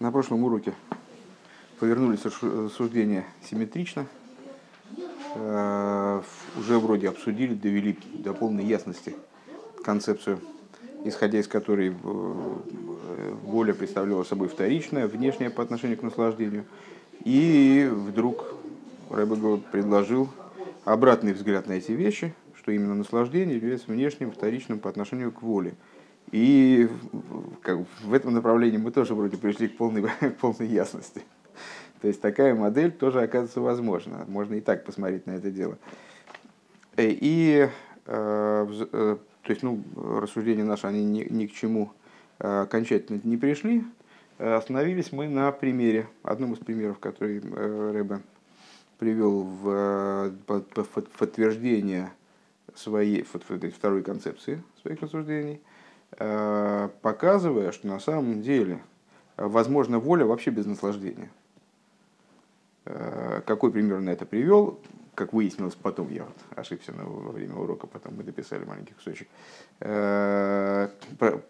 На прошлом уроке повернулись рассуждения симметрично. Э, уже вроде обсудили, довели до полной ясности концепцию, исходя из которой э, воля представляла собой вторичное, внешнее по отношению к наслаждению. И вдруг Рэбе предложил обратный взгляд на эти вещи, что именно наслаждение является внешним, вторичным по отношению к воле. И как, в этом направлении мы тоже вроде пришли к полной, к полной ясности. То есть такая модель тоже оказывается возможна. Можно и так посмотреть на это дело. Э, и э, э, то есть, ну, рассуждения наши, они ни, ни к чему окончательно не пришли. Остановились мы на примере, одном из примеров, который Рэбе привел в подтверждение своей второй концепции своих рассуждений – показывая, что на самом деле возможна воля вообще без наслаждения. Э, какой пример на это привел, как выяснилось потом, я вот ошибся во время урока, потом мы дописали маленький кусочек, э,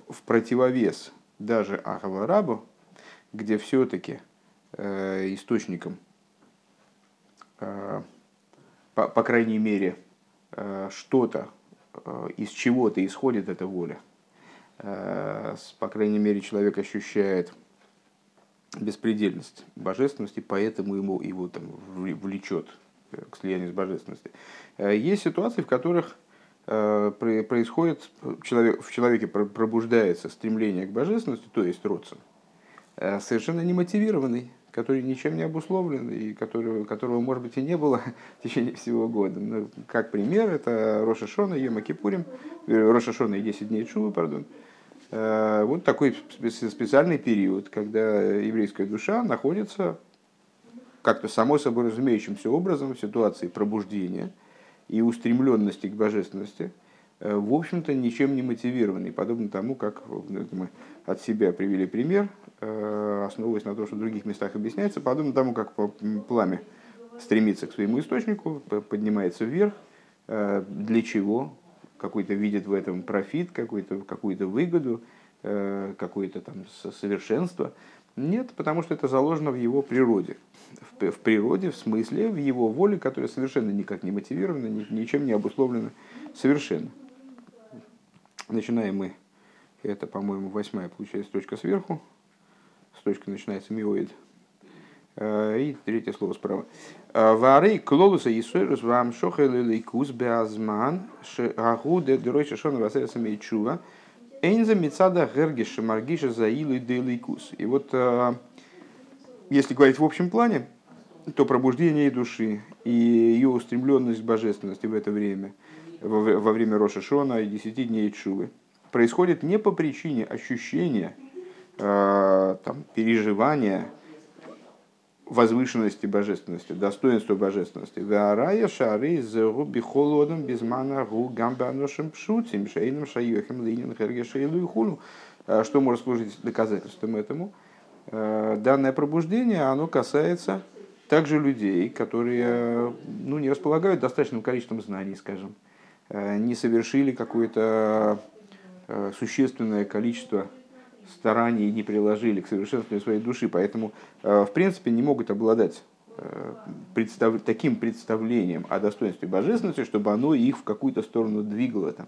в противовес даже Ахава где все-таки источником, по, по крайней мере, что-то, из чего-то исходит эта воля – Э, по крайней мере, человек ощущает беспредельность божественности, поэтому ему его там влечет э, к слиянию с божественностью. Э, есть ситуации, в которых происходит, в человеке пробуждается стремление к божественности, то есть родствен, совершенно немотивированный, который ничем не обусловлен и которого, которого, может быть, и не было в течение всего года. Ну, как пример, это Роша Шона, Йома Кипурим, Роша Шона и 10 дней Чувы, пардон, Э, вот такой специальный период, когда еврейская душа находится как-то само собой разумеющимся образом в ситуации пробуждения и устремленности к божественности, э, в общем-то, ничем не мотивированный, подобно тому, как мы от себя привели пример, э, основываясь на том, что в других местах объясняется, подобно тому, как пламя стремится к своему источнику, поднимается вверх, для чего? Какой-то видит в этом профит, какую-то какую выгоду, э, какое-то там совершенство. Нет, потому что это заложено в его природе. В, в природе, в смысле, в его воле, которая совершенно никак не мотивирована, ни, ничем не обусловлена совершенно. Начинаем мы, это, по-моему, восьмая, получается, точка сверху. С точки начинается миоид. Э, и третье слово справа. Э, Варей клолуса Исойрус вам шохел лейкус беазман шагуде дройша шон васеса мейчува эйнза мецада гергиша маргиша заилу де. И вот э, если говорить в общем плане, то пробуждение души и ее устремленность к божественности в это время, во время Роша Шона и десяти дней Чувы, происходит не по причине ощущения, там, переживания, возвышенности божественности, достоинства божественности. Варая шары зеру бихолодом безмана гу гамбаношем пшутим шейным шайохим линин хергешейлу и хулу. А что может служить доказательством этому? А, данное пробуждение, оно касается также людей, которые ну, не располагают достаточным количеством знаний, скажем, не совершили какое-то существенное количество стараний не приложили к совершенствованию своей души, поэтому, э, в принципе, не могут обладать э, представ... таким представлением о достоинстве божественности, чтобы оно их в какую-то сторону двигало. Там.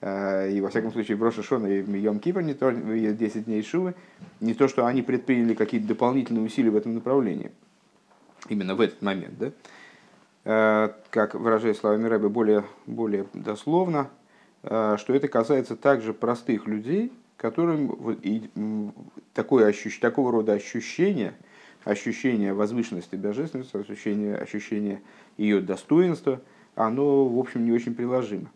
Э, и, во всяком случае, в Роша Шона и в Йом Кипр, не то, 10 дней Шувы, не то, что они предприняли какие-то дополнительные усилия в этом направлении. Именно в этот момент. Да? Как выражая словами Рэбе более, более дословно, что это касается также простых людей, которым и такое ощущ, такого рода ощущение, ощущение возвышенности божественности, ощущение, ощущение ее достоинства, оно, в общем, не очень приложимо.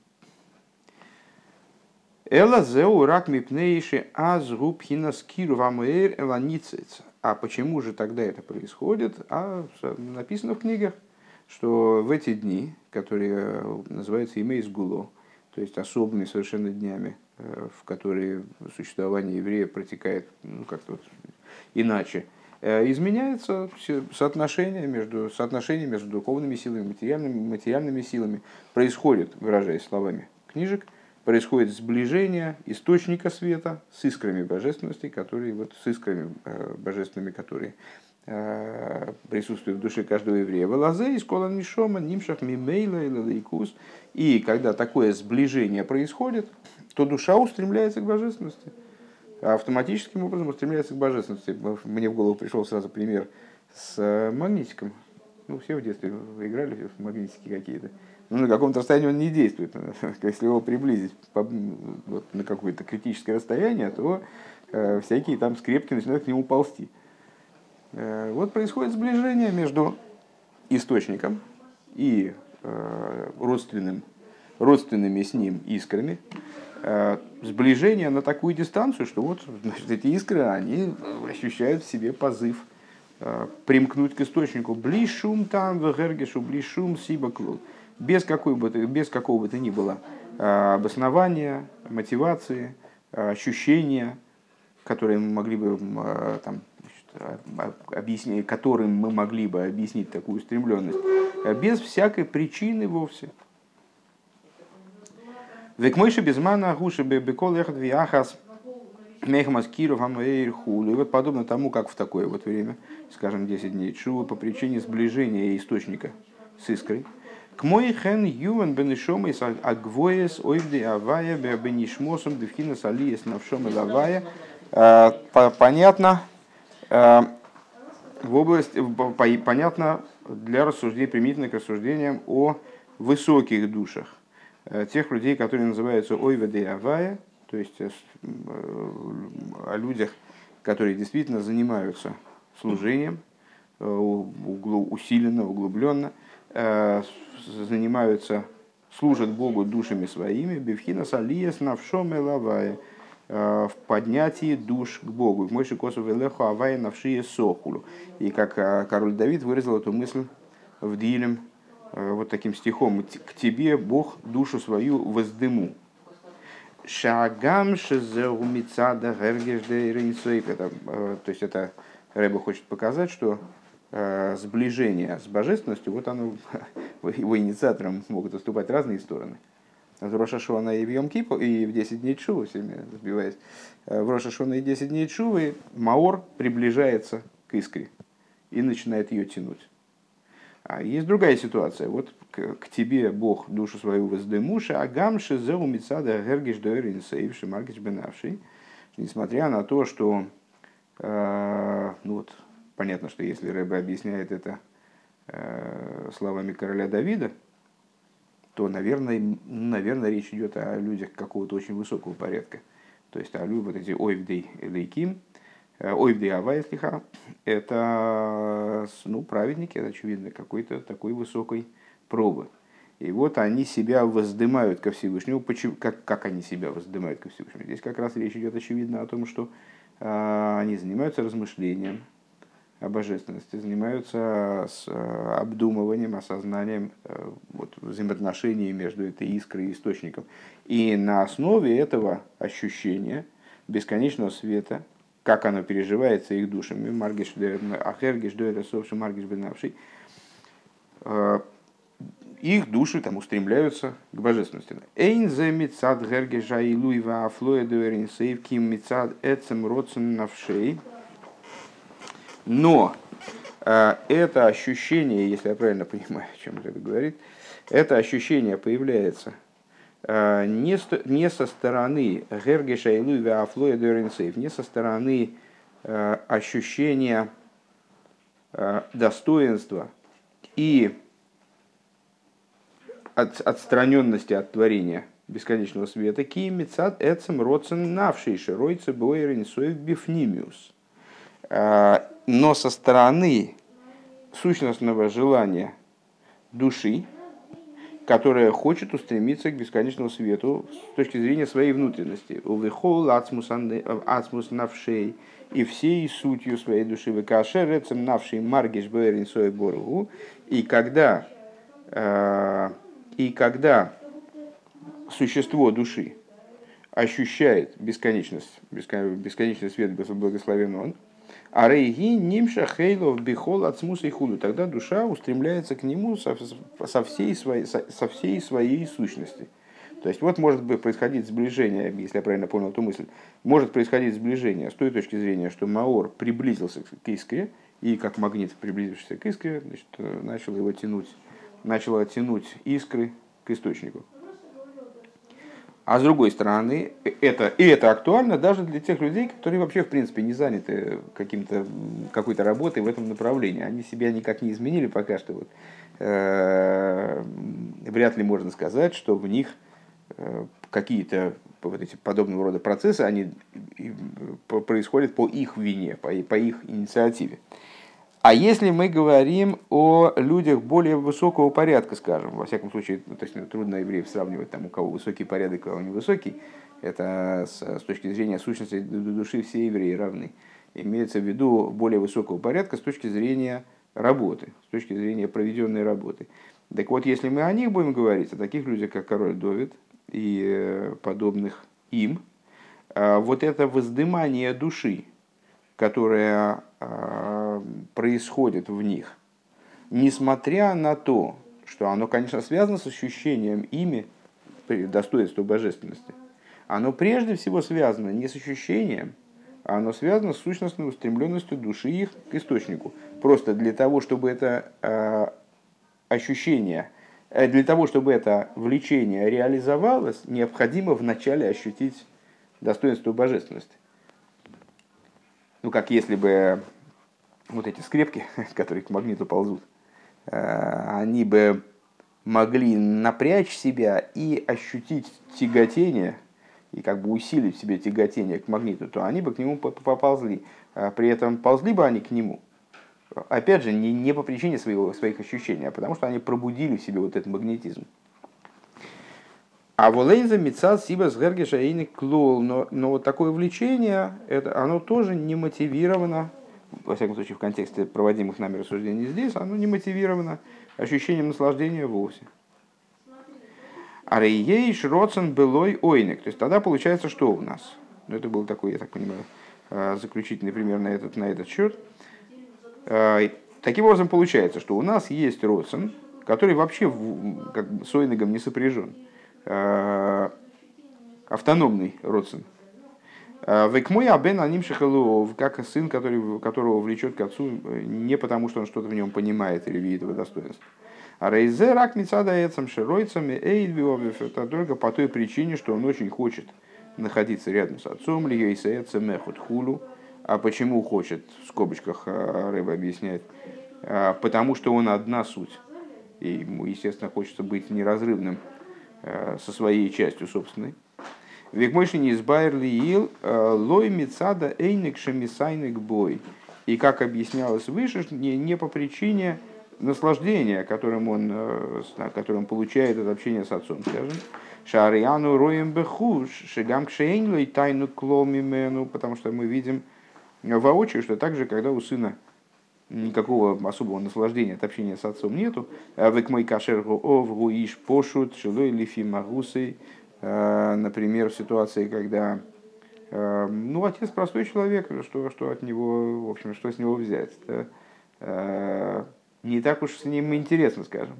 Эла зеу рак мипнейши аз губхина скиру вамэр эланицец. А почему же тогда это происходит? А написано в книгах, что в эти дни, которые называются имейс гуло, то есть особыми совершенно днями, Э, в которые существование еврея протекает ну, как-то вот иначе, э, изменяется соотношение между, соотношение между духовными силами, материальными, материальными силами. Происходит, выражаясь словами книжек, происходит сближение источника света с искрами божественности, которые вот с искрами э, божественными, которые э, присутствуют в душе каждого еврея. Валазе из кола нишома нимшах мимейла лейкус. И когда такое сближение происходит, то душа устремляется к божественности. Автоматическим образом устремляется к божественности. Мне в голову пришел сразу пример с э, магнитиком. Ну, все в детстве играли в магнитики какие-то ну, на каком-то расстоянии он не действует. Если его приблизить вот, на какое-то критическое расстояние, то э, всякие там скрепки начинают к нему ползти. Э, вот происходит сближение между источником и э, родственным, родственными с ним искрами. Э, сближение на такую дистанцию, что вот значит, эти искры, они ощущают в себе позыв э, примкнуть к источнику. Блишум там, вегергешу, блишум сибаклул без, какой бы, без какого бы то ни было а, обоснования, мотивации, ощущения, которые мы могли бы там, объяснить, которым мы могли бы объяснить такую стремленность, без всякой причины вовсе. Век мыши без мана гуши бекол ехат виахас мехмас киров амэйрхул. И вот подобно тому, как в такое вот время, скажем, 10 дней чува, по причине сближения источника с искрой, к мой хен ювен бенешом из агвоес ойвди авая бенишмосом девхина алиес навшом лавая. Э, понятно, э, в области, понятно для рассуждений, применительно к рассуждениям о высоких душах. Э, тех людей, которые называются ойведы авая, то есть о людях, которые действительно занимаются служением, усиленно, углубленно, занимаются, служат Богу душами своими, бифхина салиес навшом и лавая, э, в поднятии душ к Богу. В Мойши Косов Элеху Авая навшие сохулу. И как э, король Давид выразил эту мысль в Дилем э, вот таким стихом. «К тебе, Бог, душу свою воздыму». Шагам шезеумицада гергежде Это, то есть это Рэба хочет показать, что Э, сближение с божественностью, вот оно, его инициатором могут выступать разные стороны. В Рошашона и в Йом и в 10 дней Чувы, все время сбиваясь, э, в Рошашона и 10 дней Чувы Маор приближается к искре и начинает ее тянуть. А есть другая ситуация. Вот к, к тебе Бог душу свою воздымуша, а гамши зеу мицада гергиш доэрин сейвши маргиш бенавший. Несмотря на то, что э, ну вот, Понятно, что если Рэбе объясняет это э, словами короля Давида, то, наверное, наверное, речь идет о людях какого-то очень высокого порядка. То есть о вот эти ойвдей лейким, э, ойвдей авайслиха, это ну, праведники, это, очевидно, какой-то такой высокой пробы. И вот они себя воздымают ко Всевышнему. Почему, как, как они себя воздымают ко Всевышнему? Здесь как раз речь идет, очевидно, о том, что э, они занимаются размышлением, о божественности, занимаются с э, обдумыванием, осознанием э, вот, взаимоотношений между этой искрой и источником. И на основе этого ощущения бесконечного света, как оно переживается их душами, Маргиш Ахергиш Дуэресовши Маргиш Бенавший, э, их души там устремляются к божественности. Эйн зе мицад гергежа и луева афлоя дуэрин сейв ким мицад эцем родсен навшей – но э, это ощущение, если я правильно понимаю, о чем это говорит, это ощущение появляется не, не со стороны Гергеша и Луи Афлоя Доринсейв, не со стороны э, ощущения достоинства и от, отстраненности от творения бесконечного света, кимицат эцем родсен навший широйцы бойренсоев бифнимиус. Но со стороны сущностного желания души, которая хочет устремиться к бесконечному свету с точки зрения своей внутренности. Увехол ацмус навшей и всей сутью своей души векашерецем навшей маргиш бэрин боргу. И когда, э, и когда существо души ощущает бесконечность, бесконечный свет благословен он, а рейги нимша хейлов бихол от смуса и худу. Тогда душа устремляется к нему со, со, всей, своей, со, со всей своей сущности. То есть вот может быть происходить сближение, если я правильно понял эту мысль, может происходить сближение с той точки зрения, что Маор приблизился к искре, и как магнит, приблизившийся к искре, значит, начал его тянуть, начал оттянуть искры к источнику. А с другой стороны, это, и это актуально даже для тех людей, которые вообще, в принципе, не заняты каким-то, какой-то работой в этом направлении. Они себя никак не изменили пока что. Вот, э, вряд ли можно сказать, что в них э, какие-то вот эти подобного рода процессы, они происходят по их вине, по их инициативе. А если мы говорим о людях более высокого порядка, скажем, во всяком случае, ну, то есть ну, трудно евреев сравнивать, там, у кого высокий порядок, а у кого невысокий, это с, с точки зрения сущности души все евреи равны. Имеется в виду более высокого порядка с точки зрения работы, с точки зрения проведенной работы. Так вот, если мы о них будем говорить, о таких людях, как король Довид и э, подобных им, э, вот это воздымание души, которое а, происходит в них, несмотря на то, что оно, конечно, связано с ощущением ими достоинства божественности, оно прежде всего связано не с ощущением, а оно связано с сущностной устремленностью души их к источнику. Просто для того, чтобы это э, ощущение, э, для того, чтобы это влечение реализовалось, необходимо вначале ощутить достоинство божественности ну, как если бы вот эти скрепки, которые к магниту ползут, э, они бы могли напрячь себя и ощутить тяготение, и как бы усилить в себе тяготение к магниту, то они бы к нему поползли. А при этом ползли бы они к нему, опять же, не, не по причине своего, своих ощущений, а потому что они пробудили в себе вот этот магнетизм. А волейнза мецад сибас гергеша клол. Но, но вот такое влечение, это, оно тоже не мотивировано, во всяком случае в контексте проводимых нами рассуждений здесь, оно не мотивировано ощущением наслаждения вовсе. А рейеш роцен былой ойник. То есть тогда получается, что у нас? Ну, это был такой, я так понимаю, э, заключительный пример на этот, на этот счет. Э, таким образом получается, что у нас есть родствен, который вообще как бы, с ойнигом не сопряжен. Э, автономный родственник. Э, Векмой абен аним шахалуов, как сын, который, которого влечет к отцу не потому, что он что-то в нем понимает или видит его достоинство. А рейзе рак мецада эцам широйцами эйдвиовев, это только по той причине, что он очень хочет находиться рядом с отцом, ли льейсеэца мехут хулу. А почему хочет, в скобочках э, рыба объясняет, потому что он одна суть. И ему, естественно, хочется быть неразрывным Э, со своей частью собственной. Векмойши не избайрли ил э, лой мецада эйник шемисайник бой. И как объяснялось выше, не, не по причине наслаждения, которым он, э, которым получает от общения с отцом, скажем. Шариану роем бехуш, шигам кшейнлой тайну кломимену, потому что мы видим воочию, что также, когда у сына никакого особого наслаждения от общения с отцом нету. А Век мой кашергу овгу иш пошут, шилой лифи магусой. А, например, в ситуации, когда а, ну, отец простой человек, что, что от него, в общем, что с него взять. Да? Не так уж с ним интересно, скажем.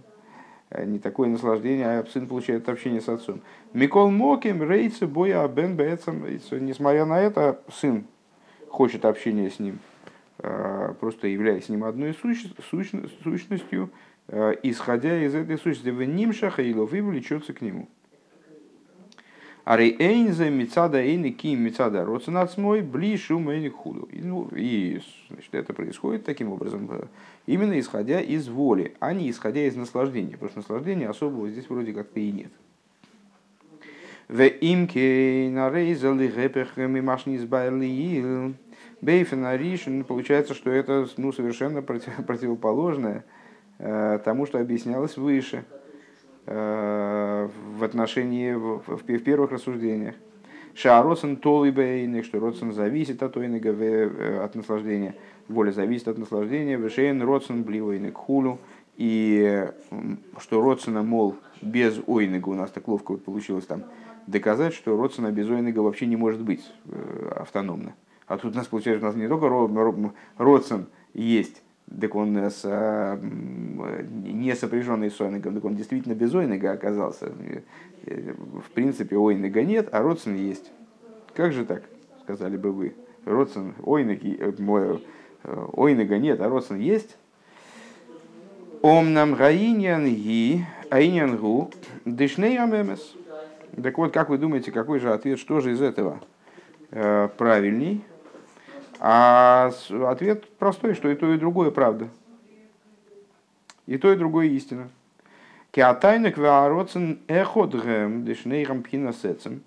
Не такое наслаждение, а сын получает от общения с отцом. Микол Моким, Рейцы, Боя, Бен Бецам. Несмотря на это, сын хочет общения с ним. Э, просто являясь с ним одной сущностью, э, исходя из этой сущности, в ним шахаилов и влечется к нему. Ари эйнзе мецада эйны ким мецада роценацмой блишу мэйни худу. Ну, и значит, это происходит таким образом, э, именно исходя из воли, а не исходя из наслаждения. Потому что наслаждения особого здесь вроде как-то и нет. В имке нарезали гепех мимашни избайли Бейфен Аришин, получается, что это ну, совершенно против, противоположное э, тому, что объяснялось выше в отношении, в, в, первых рассуждениях. Шаароцен толы бейник, что родсен зависит от ойнега, э, от наслаждения. Воля зависит от наслаждения. Вешейн родсен бливойник хулу. И что родсена, мол, без ойнега, у нас так ловко вот получилось там доказать, что родсена без ойнега вообще не может быть автономно. А тут у нас получается, у нас не только родствен есть так он с, не сопряженный с ойнегом, так он действительно без ойнега оказался. В принципе, ойнега нет, а родствен есть. Как же так, сказали бы вы? Родствен, ойнег, ойнега нет, а родствен есть. Омнам гаиньян ги, аиньян гу, дышней амемес. Так вот, как вы думаете, какой же ответ, что же из этого э, правильней? А ответ простой, что и то, и другое правда. И то, и другое истина. Киатайнек ваароцен эходгем дешнейрам пхинасецем.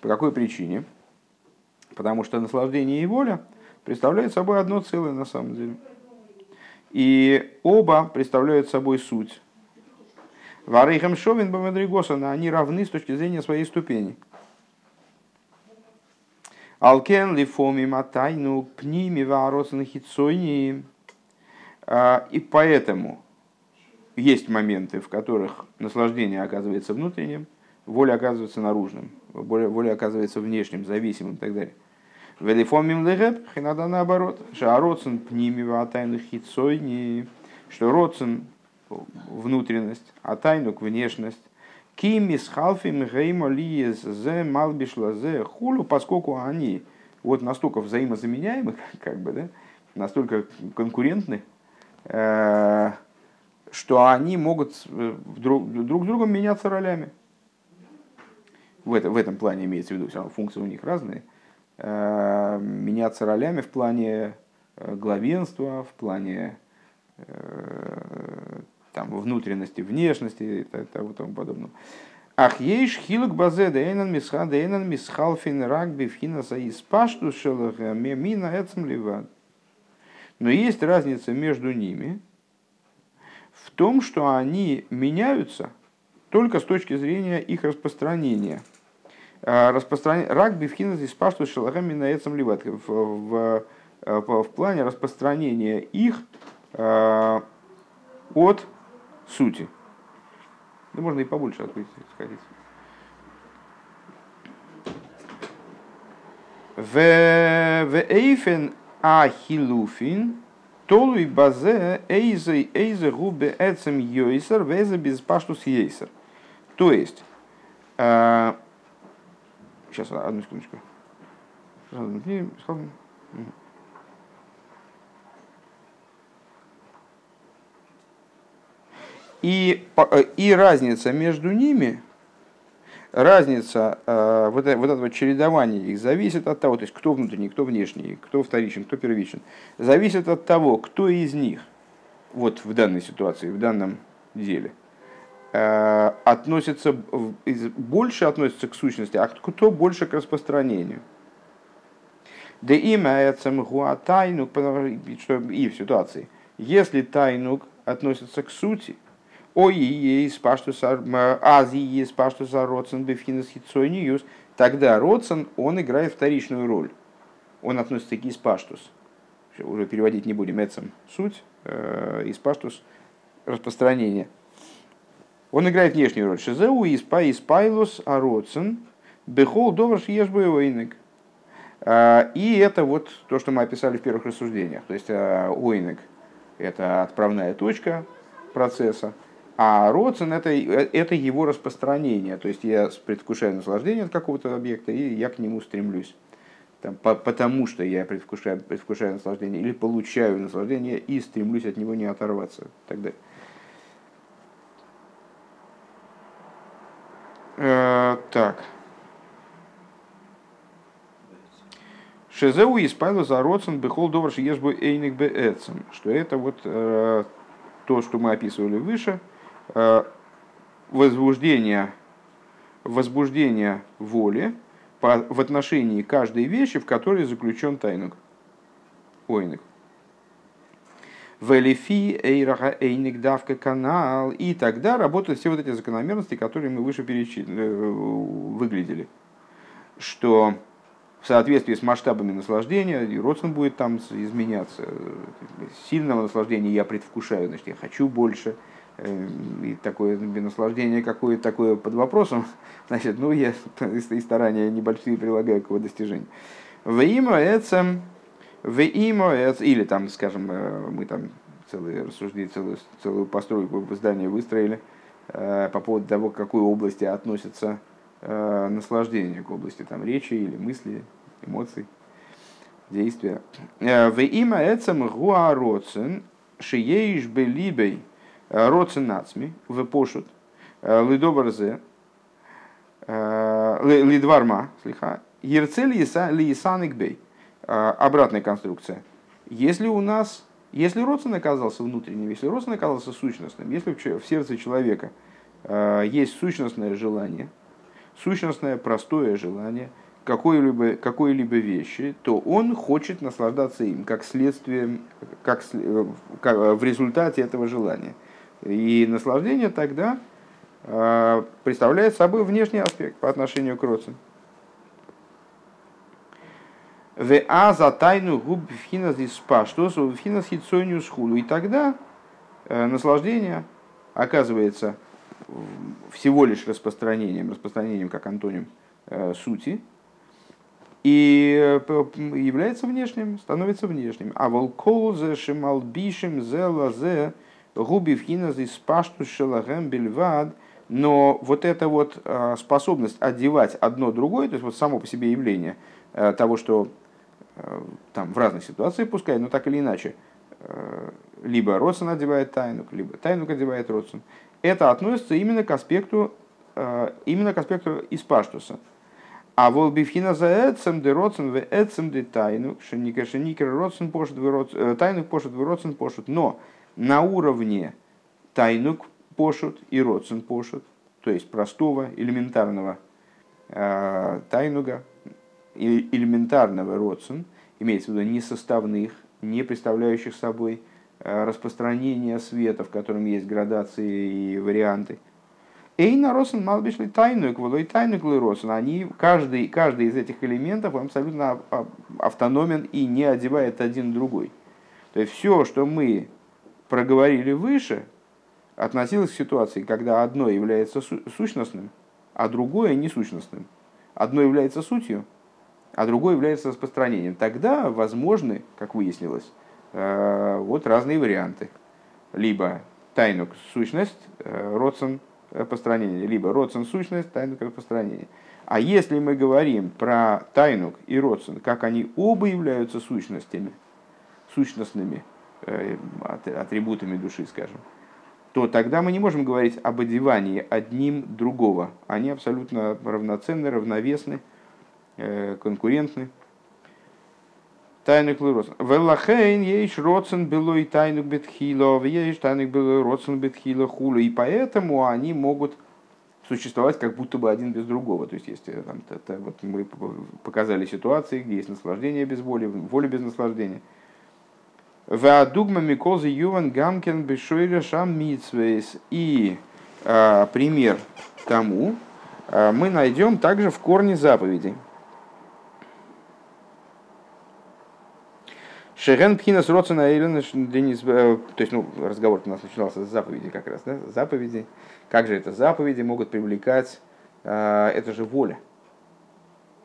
По какой причине? Потому что наслаждение и воля представляют собой одно целое на самом деле. И оба представляют собой суть. Варейхам Шовин Бамадригосана, они равны с точки зрения своей ступени. Алкен лифоми матайну пними вароцен хитсойни. А, и поэтому есть моменты, в которых наслаждение оказывается внутренним, воля оказывается наружным, воля, воля оказывается внешним, зависимым и так далее. Велифомим легеп, иногда наоборот. Шароцен пними ватайну хитсойни. Что родцен внутренность, а тайнук внешность. Кимис халфим гейма лиес зе малбишла зе хулу, поскольку они вот настолько взаимозаменяемы, как бы, да, настолько конкурентны, э, что они могут э, друг, друг с другом меняться ролями. В, это, в этом плане имеется в виду, все равно функции у них разные. Э, меняться ролями в плане главенства, в плане там, внутренности, внешности и тому, тому подобное. Ах, ейш хилок базе дейнан мисха дейнан мисхалфин рагби финаса и спашту шелаха мемина эцем ливад. Но есть разница между ними в том, что они меняются только с точки зрения их распространения. А, Распространение рагби финаса и спашту шелаха мемина эцем ливад. В, в, в, в плане распространения их а, от сути. Да можно и побольше открыть, сходить. В эйфен ахилуфин толуй базе эйзе эйзе губе эцем йойсер везе без паштус йейсер. То есть, э, сейчас одну секундочку. И, э, и разница между ними, разница э, вот, вот этого чередования их зависит от того, то есть кто внутренний, кто внешний, кто вторичен, кто первичен, зависит от того, кто из них, вот в данной ситуации, в данном деле, э, относится, больше относится к сущности, а кто больше к распространению. Да имя тайну, что и в ситуации, если тайнук относится к сути, Ой, есть паштус Азии есть паштус Родсен бифхинес. Тогда Родсен, он играет вторичную роль. Он относится к испаштус. Уже переводить не будем, эцем суть, э, испаштус распространение. Он играет внешнюю роль. Шизеу испа испайлус а Родсен бехол доварш ешбуевойник. Э, и это вот то, что мы описали в первых рассуждениях. То есть э, ойник – это отправная точка процесса, а родствен это, это его распространение. То есть я предвкушаю наслаждение от какого-то объекта, и я к нему стремлюсь. Там, по, потому что я предвкушаю, предвкушаю наслаждение или получаю наслаждение и стремлюсь от него не оторваться. И так далее. Э, так. Шезеу испайло за родствен бехол доварш ешбу эйник беэцем. Что это вот э, то, что мы описывали выше – возбуждение, возбуждение воли по, в отношении каждой вещи, в которой заключен тайнук. Ойник. Велифи эйраха эйник давка канал. И тогда работают все вот эти закономерности, которые мы выше перечислили, э, выглядели. Что в соответствии с масштабами наслаждения, и родствен будет там изменяться. Сильного наслаждения я предвкушаю, значит, я хочу больше Э, и такое наслаждение какое-то такое под вопросом, значит, ну, я и старания небольшие прилагаю к его достижению. Во имя это В имо, или там, скажем, мы там целые рассуждения, целую, целую постройку здания выстроили по поводу того, к какой области относится наслаждение, к области там, речи или мысли, эмоций, действия. В има эцем гуароцен шиеиш белибей роцен нацми в пошут лидобарзе лидварма слиха ерцель лисаник бей обратная конструкция. Если у нас, если родствен оказался внутренним, если родствен оказался сущностным, если в сердце человека есть сущностное желание, сущностное простое желание – какой-либо какой -либо вещи, то он хочет наслаждаться им как следствие, как, как в результате этого желания. И наслаждение тогда э, представляет собой внешний аспект по отношению к родственникам. В а за тайну губ финас диспа, что финас хитсониус хулу. И тогда э, наслаждение оказывается всего лишь распространением, распространением как антоним э, сути, и э, является внешним, становится внешним. А волкол зе шималбишим зе лазе губи вхиназ из пашту шелагем бельвад. Но вот эта вот э, способность одевать одно другое, то есть вот само по себе явление э, того, что там в разных ситуациях пускай, но так или иначе, либо Родсон одевает тайнук, либо тайнук одевает Родсон, это относится именно к аспекту, именно к аспекту испаштуса. А вол бифхина за эцем де роцен в эцем де тайну, шеника шеникер роцен пошут в тайнук пошут в роцен пошут. Но на уровне тайнук пошут и роцен пошут, то есть простого, элементарного э, тайнуга, элементарного роцен, имеется в виду не составных, не представляющих собой э, распространение света, в котором есть градации и варианты – Эйна Росен Малбишли тайну и тайну Росен. Они, каждый, каждый из этих элементов абсолютно автономен и не одевает один другой. То есть все, что мы проговорили выше, относилось к ситуации, когда одно является сущностным, а другое несущностным. Одно является сутью, а другое является распространением. Тогда возможны, как выяснилось, э, вот разные варианты. Либо тайну сущность, э, родствен постранение, либо родствен сущность, тайнук распространение. А если мы говорим про тайнук и родствен, как они оба являются сущностями, сущностными атрибутами души, скажем, то тогда мы не можем говорить об одевании одним другого. Они абсолютно равноценны, равновесны, э, конкурентны. Тайнук лырос. Велахейн ейш роцен было и тайнук бетхило, ейш тайнук было роцен бетхило хулу. И поэтому они могут существовать как будто бы один без другого. То есть, если там, это, вот мы показали ситуации, где есть наслаждение без воли, воля без наслаждения. Ваадугма Миколза Юван Гамкен Бешойля Шам Митсвейс. И а, пример тому а, мы найдем также в корне заповедей. Шеген Пхинас Роцена Денис, э, то есть, ну, разговор у нас начинался с заповеди как раз, да, заповеди. Как же это заповеди могут привлекать, э, это же воля.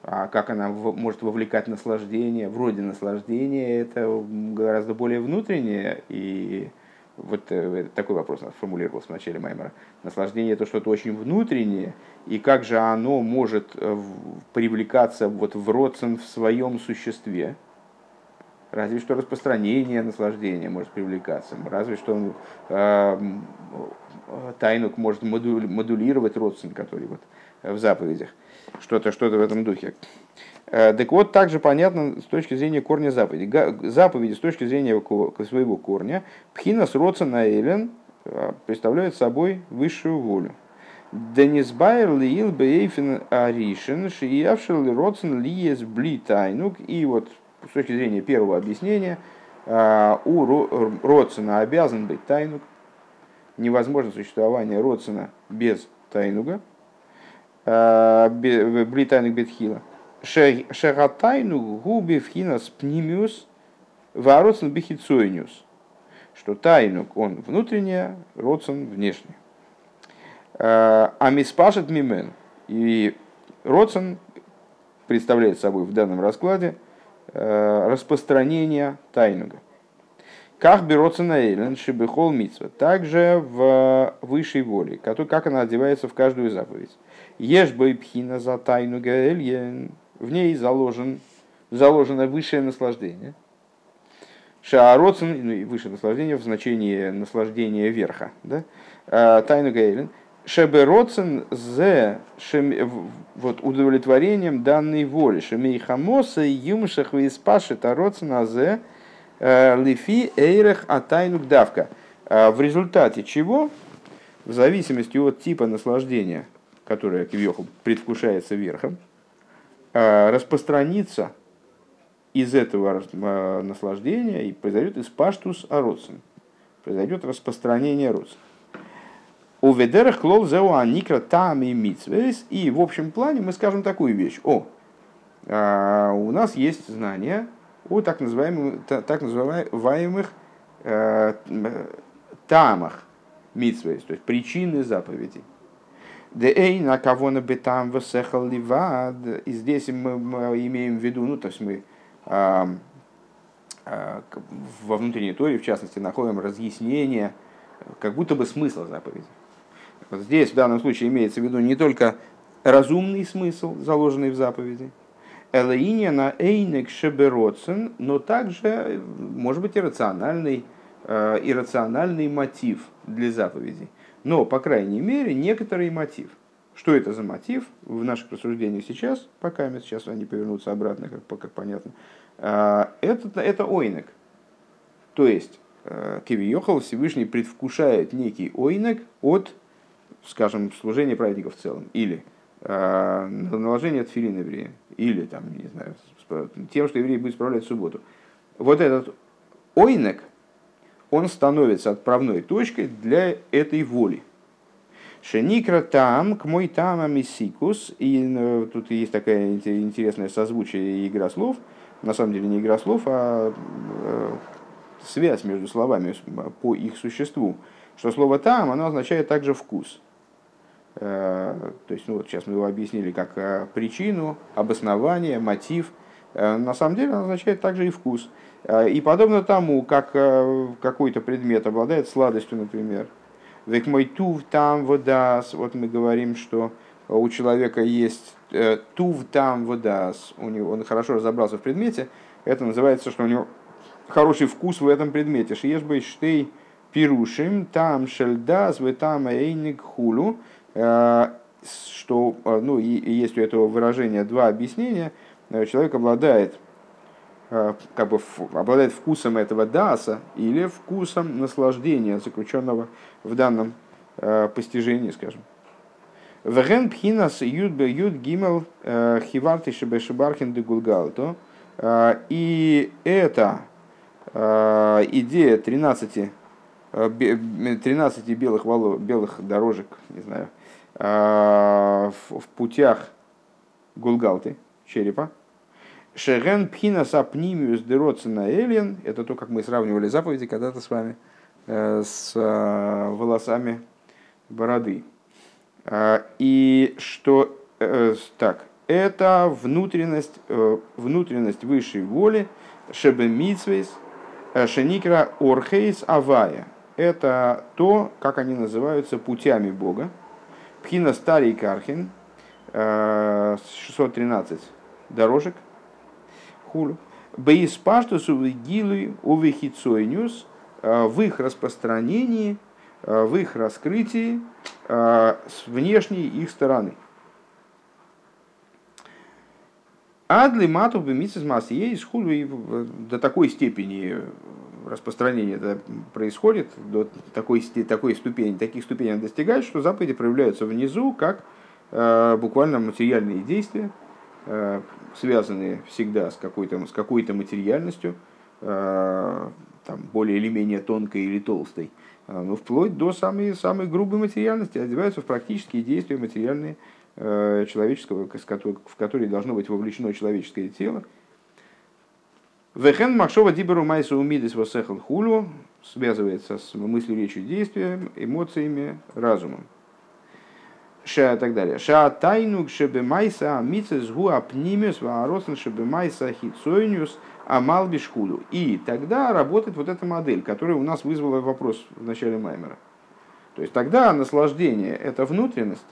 А как она может вовлекать наслаждение? Вроде наслаждения это гораздо более внутреннее. И вот э, такой вопрос формулировался в начале Маймера. Наслаждение это что-то очень внутреннее. И как же оно может привлекаться вот в родствен в своем существе? Разве что распространение наслаждения может привлекаться. Разве что э, тайнук может модулировать родственник, который вот в заповедях. Что-то что в этом духе. Э, так вот, также понятно с точки зрения корня заповеди. Заповеди с точки зрения своего корня. Пхинас Роцена Элен э, представляют собой высшую волю. Денис Байер лиил бейфен аришен шиявшил родсен лиес бли тайнук. И вот с точки зрения первого объяснения, а, у Родсена обязан быть тайнук. Невозможно существование Родсена без тайнуга. А, Бли тайнук бетхила. Шератайнук губи вхинас пнимиус вародсен бихицойниус. Что тайнук, он внутренний, родсен внешний. А, а миспашет мимен. И родсен представляет собой в данном раскладе – распространения тайнуга. Как берется на Эйлен, Шибихол Митсва, также в высшей воле, как она одевается в каждую заповедь. Бы пхина за тайну Гаэльен, в ней заложен, заложено высшее наслаждение. Шаароцен, ну и высшее наслаждение в значении наслаждения верха. Да? А, тайну Гаэлен. Шебероцен зе вот удовлетворением данной воли. Шемей хамоса юмшах виспаши тароцен зе Э, лифи эйрех атайнук давка. Э, в результате чего, в зависимости от типа наслаждения, которое кивьеху предвкушается верхом, э, распространится из этого наслаждения и произойдет из паштус ародсен. Произойдет распространение родсен. У ведерах клол зеуа никра там и митсвейс. И в общем плане мы скажем такую вещь. О, у нас есть знание, о так называемых, так называемых э, тамах митсвей, то есть причины заповедей. Дэй на кого на бетам высехал ливад. И здесь мы, имеем в виду, ну, то есть мы э, э, во внутренней торе, в частности, находим разъяснение, как будто бы смысла заповеди. Вот здесь в данном случае имеется в виду не только разумный смысл, заложенный в заповеди, Элаиня на эйнек шебероцен, но также может быть иррациональный, э, иррациональный мотив для заповедей. Но, по крайней мере, некоторый мотив. Что это за мотив в наших рассуждениях сейчас, пока сейчас они повернутся обратно, как, как понятно, э, это, это ойнек. То есть, э, Кивиохал Всевышний предвкушает некий ойнек от, скажем, служения праздников в целом. Или Э, наложение тфилин еврея, или там, не знаю, тем, что еврей будет справлять субботу. Вот этот ойнек, он становится отправной точкой для этой воли. Шеникра там, к мой там амисикус, и ну, тут есть такая интересная созвучие игра слов, на самом деле не игра слов, а э, связь между словами по их существу, что слово там, оно означает также вкус. Э, то есть, ну вот сейчас мы его объяснили как э, причину, обоснование, мотив. Э, на самом деле он означает также и вкус. И подобно тому, как какой-то предмет обладает сладостью, например. Век мой тув там водас. Вот мы говорим, что у человека есть тув там водас. У него, он хорошо разобрался в предмете. Это называется, что у него хороший вкус в этом предмете. Шиеш штей пирушим там шельдас в там эйник хулу. Э, что, э, ну, есть у этого выражения два объяснения. Э, человек обладает, как бы, обладает вкусом этого даса или вкусом наслаждения, заключенного в данном постижении, скажем. Веген пхинас юд бе юд гимел хиварти шебе де гулгалто. И это идея 13, 13 белых, волос, белых дорожек, не знаю, Э, в путях Гулгалты, черепа. Шерен пхина сапнимиус дероцена элен. Это то, как мы сравнивали заповеди когда-то с вами э, с э, волосами бороды. И что так, это внутренность, внутренность высшей воли, шебе митсвейс, шеникра орхейс авая. Это то, как они называются путями Бога. Пхина Старий Кархин, 613 э, дорожек, хулю. Бейспаштусу гилы увехицойнюс э, в их распространении, э, в их раскрытии с внешней их стороны. Адли мату бемисис масс хулю до такой степени распространение это происходит до такой, такой ступени, таких ступеней достигает, что заповеди проявляются внизу как э, буквально материальные действия, э, связанные всегда с какой-то, с какой-то материальностью, э, там, более или менее тонкой или толстой, э, но вплоть до самой, самой грубой материальности, одеваются в практические действия материальные человеческого, в которые должно быть вовлечено человеческое тело, Вехен Махшова Диберу Майсу Умидис Восехал Хулю связывается с мыслью, речью, действием, эмоциями, разумом. Ша так далее. Ша тайнук шебемайса амицес гу апнимиус вааросен шебемайса хитсойниус амалбишхулю. И тогда работает вот эта модель, которая у нас вызвала вопрос в начале Маймера. То есть тогда наслаждение – это внутренность,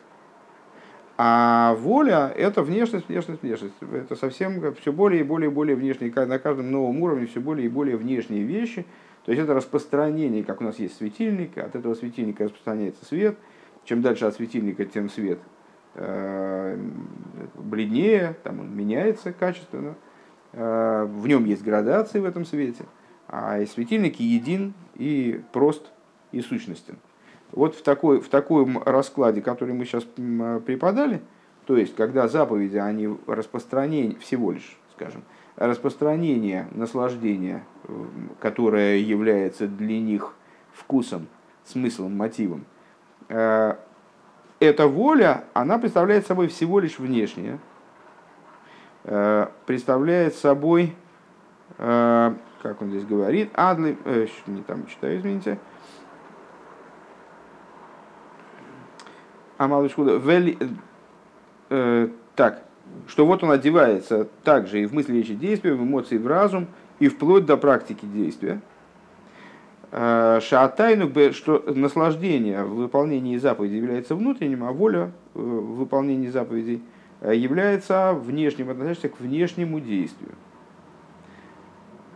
а воля – это внешность, внешность, внешность. Это совсем все более и более и более внешние, на каждом новом уровне все более и более внешние вещи. То есть это распространение, как у нас есть светильник, от этого светильника распространяется свет. Чем дальше от светильника, тем свет э, бледнее, там он меняется качественно. Э, в нем есть градации в этом свете. А светильник един и прост и сущностен. Вот в, такой, в таком раскладе, который мы сейчас преподали, то есть, когда заповеди, они распространение, всего лишь, скажем, распространение наслаждения, которое является для них вкусом, смыслом, мотивом, эта воля, она представляет собой всего лишь внешнее, э, представляет собой, э, как он здесь говорит, адли, не там читаю, извините, вели, э, так, что вот он одевается также и в мысли, речи, действия, в эмоции, в разум, и вплоть до практики действия. Э, Шаатайну, что наслаждение в выполнении заповедей является внутренним, а воля э, в выполнении заповедей э, является внешним, относящимся к внешнему действию.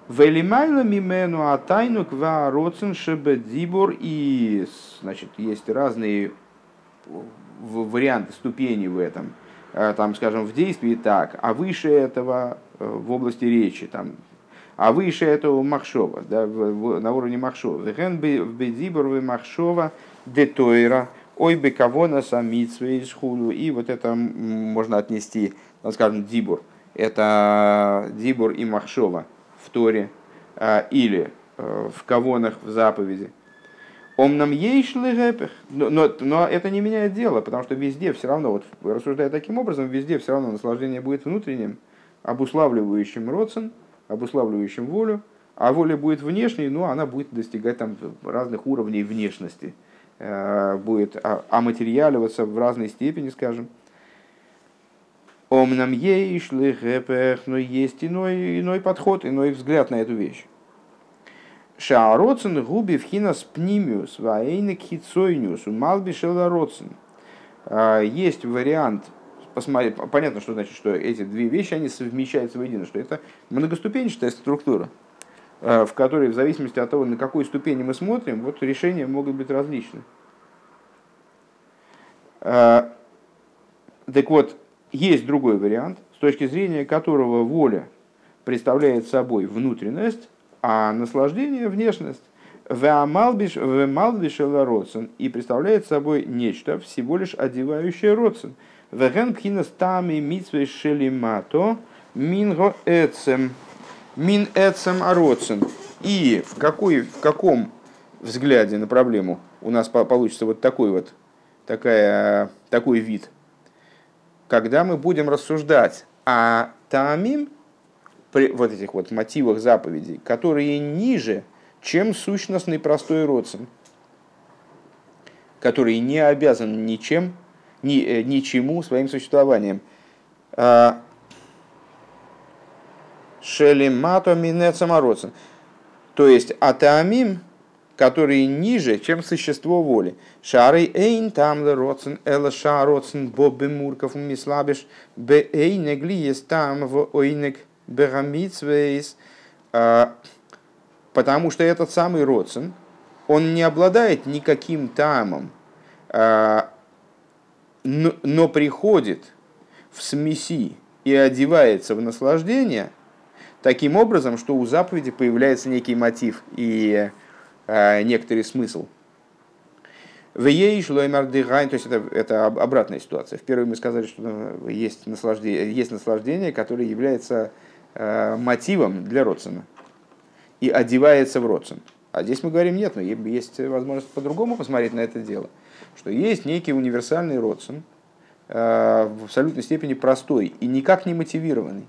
Велимайла мимену атайну ква роцен шебедибор и значит есть разные варианты ступени в этом, там, скажем, в действии так, а выше этого в области речи, там, а выше этого махшова, да, на уровне махшова. Вехен бедибор махшова детойра, ой бы кого на самицве из худу. И вот это можно отнести, ну, скажем, дибур. Это дибур и махшова в Торе э, или в кавонах в заповеди. Он нам ейш но, но это не меняет дело, потому что везде все равно, вот рассуждая таким образом, везде все равно наслаждение будет внутренним, обуславливающим родствен, обуславливающим волю, а воля будет внешней, но она будет достигать там разных уровней внешности, э, будет оматериаливаться в разной степени, скажем. Ом нам ейш но есть иной, иной подход, иной взгляд на эту вещь. Шаароцен губи в хинас пнимиус, ваэйнек хитсойниус, умалби шелароцен. А, есть вариант, посмотри, понятно, что значит, что эти две вещи, они совмещаются воедино, что это многоступенчатая структура, а, в которой в зависимости от того, на какой ступени мы смотрим, вот решения могут быть различны. А, так вот, есть другой вариант, с точки зрения которого воля представляет собой внутренность, а наслаждение – внешность. Веамалбиш родсен и представляет собой нечто, всего лишь одевающее родсен. Веген пхина стами митсвей шелимато минго эцем. Мин эцем ародсен. И в, какой, в каком взгляде на проблему у нас получится вот такой вот такая, такой вид, когда мы будем рассуждать о тамим, при вот этих вот мотивах заповедей, которые ниже, чем сущностный простой родствен, который не обязан ничем, ни, э, ничему своим существованием. А, Шелемато минет. То есть атамим, которые ниже, чем существо воли. Шары эйн тамле родсен, эла ша бобе мурков мислабиш, бе эйнегли есть там в ойнег Берамитсвейс, а, потому что этот самый Родсен, он не обладает никаким тамом, а, но приходит в смеси и одевается в наслаждение таким образом, что у заповеди появляется некий мотив и а, некоторый смысл. В ей шлоймар то есть это, это обратная ситуация. В первой мы сказали, что ну, есть наслаждение, есть наслаждение, которое является Э, мотивом для Родсона и одевается в Родсон. А здесь мы говорим, нет, но есть возможность по-другому посмотреть на это дело, что есть некий универсальный Родсон, э, в абсолютной степени простой и никак не мотивированный.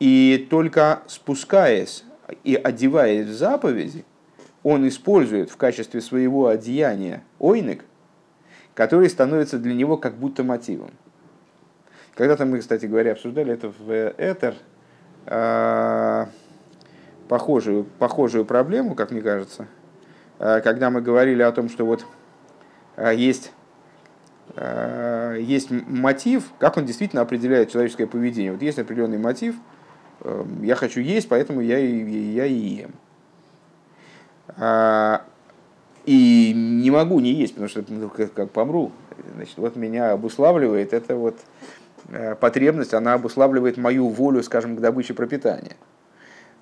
И только спускаясь и одеваясь в заповеди, он использует в качестве своего одеяния ойник, который становится для него как будто мотивом. Когда-то мы, кстати говоря, обсуждали это в Этер, а, похожую, похожую проблему, как мне кажется, а, когда мы говорили о том, что вот есть, есть мотив, как он действительно определяет человеческое поведение. Вот есть определенный мотив, я хочу есть, поэтому я и, я и ем. И не могу не есть, потому что ну, как, как помру. Значит, вот меня обуславливает это вот э, потребность, она обуславливает мою волю, скажем, к добыче пропитания.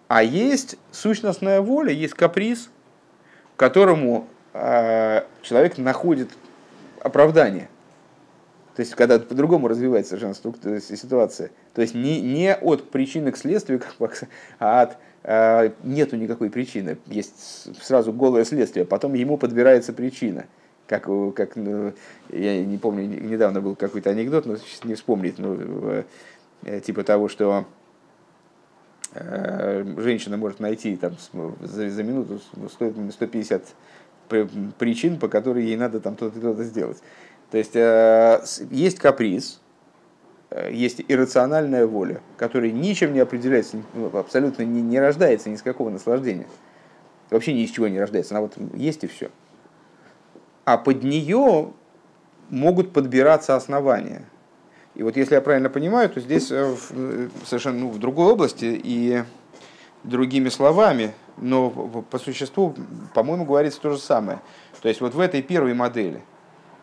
А есть сущностная воля, есть каприз, которому э, человек находит оправдание. То есть, когда по-другому развивается совершенно ситуация. То есть, не, не от причины к следствию, а от а, нету никакой причины, есть сразу голое следствие, потом ему подбирается причина. Как, как ну, я не помню, недавно был какой-то анекдот, но сейчас не вспомнить, ну, э, типа того, что э, женщина может найти там, за, за минуту 150 причин, по которым ей надо там то-то, то-то сделать. То есть э, есть каприз, Э, есть иррациональная воля, которая ничем не определяется, ну, абсолютно не, не рождается ни с какого наслаждения. Вообще ни из чего не рождается, она вот есть и все. А под нее могут подбираться основания. И вот если я правильно понимаю, то здесь э, совершенно ну, в другой области и другими словами, но по существу, по-моему, говорится то же самое. То есть вот в этой первой модели,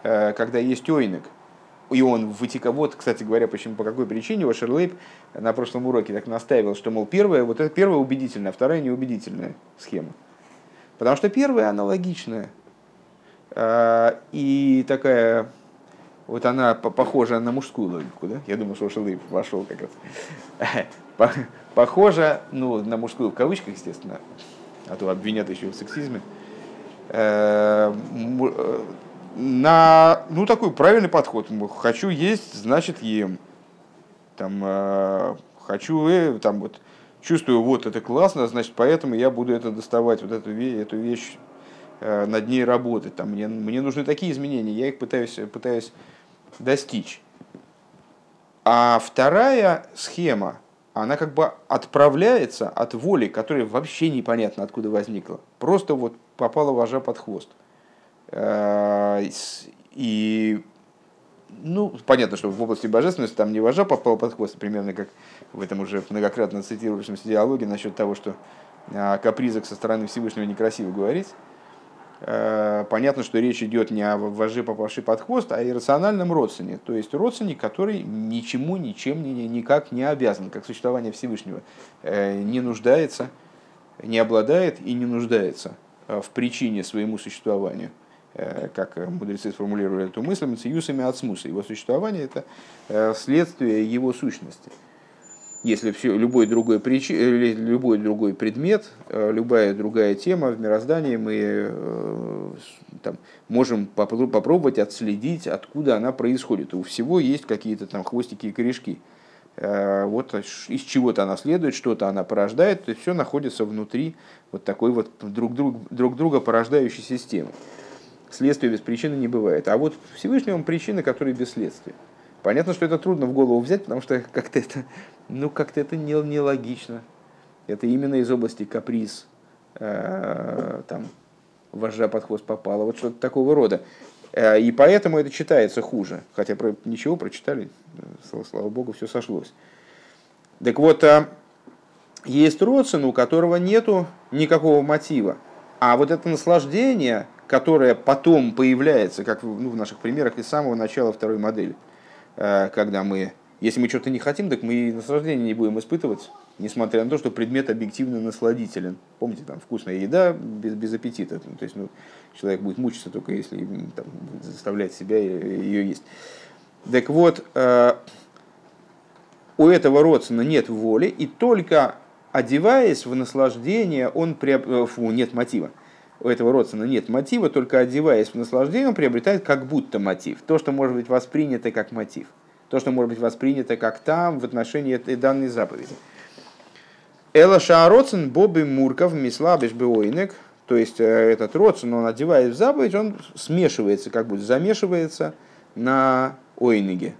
когда есть ойник, и он вытека... Вот, кстати говоря, почему, по какой причине Вашерлейб на прошлом уроке так настаивал, что, мол, первая, вот это первая убедительная, а вторая неубедительная схема. Потому что первая аналогичная. А, и такая, вот она похожа на мужскую логику, да? Я думаю, что Вашерлейб вошел как раз. Похожа, ну, на мужскую в кавычках, естественно, а то обвинят еще в сексизме э, э, на ну, такой правильный подход. Хочу есть, значит ем. Там, э, хочу, э, там, вот, чувствую, вот это классно, значит, поэтому я буду это доставать, вот эту, эту вещь, над ней работать. Там, мне, мне нужны такие изменения, я их пытаюсь, пытаюсь достичь. А вторая схема, она как бы отправляется от воли, которая вообще непонятно откуда возникла. Просто вот попала вожа под хвост. Э, и ну, понятно, что в области божественности там не вожа попал под хвост, примерно как в этом уже многократно цитировавшемся диалоге насчет того, что о капризах со стороны Всевышнего некрасиво говорить. Э, понятно, что речь идет не о воже, попавшей под хвост, а о иррациональном родственнике. То есть родственник, который ничему, ничем, никак не обязан, как существование Всевышнего, э, не нуждается, не обладает и не нуждается в причине своему существованию – Э, как мудрецы сформулировали эту мысль, мациюсами от смуса. Его существование – это э, следствие его сущности. Если все, любой, другой причи, э, любой другой предмет, любая другая тема в мироздании, мы там, можем попробовать отследить, откуда она происходит. У всего есть какие-то там хвостики и корешки. Вот из чего-то она следует, что-то она порождает, то есть все находится внутри вот такой вот друг, друг, друг друга порождающей системы следствия без причины не бывает. А вот Всевышнему причины, которые без следствия. Понятно, что это трудно в голову взять, потому что как-то это, ну, как-то это не, нелогично. Это именно из области каприз, э, там, вожжа под хвост попала, вот что-то такого рода. Э, и поэтому это читается хуже. Хотя про, ничего прочитали, слава, слава богу, все сошлось. Так вот, э, есть родствен, у которого нету никакого мотива. А вот это наслаждение, которая потом появляется, как ну, в наших примерах, из самого начала второй модели. Э, когда мы, если мы что-то не хотим, так мы и наслаждение не будем испытывать, несмотря на то, что предмет объективно насладителен. Помните, там вкусная еда без, без аппетита. То есть ну, человек будет мучиться только если там, заставлять себя ее есть. Так вот, э, у этого родственна нет воли, и только одеваясь в наслаждение, он приоб... Э, фу, нет мотива у этого родственника нет мотива, только одеваясь в наслаждение, он приобретает как будто мотив. То, что может быть воспринято как мотив. То, что может быть воспринято как там в отношении этой данной заповеди. Эла Шаароцен Боби Мурков Мислабиш Беойнек то есть этот родствен, он одевает в заповедь, он смешивается, как бы замешивается на ойниге,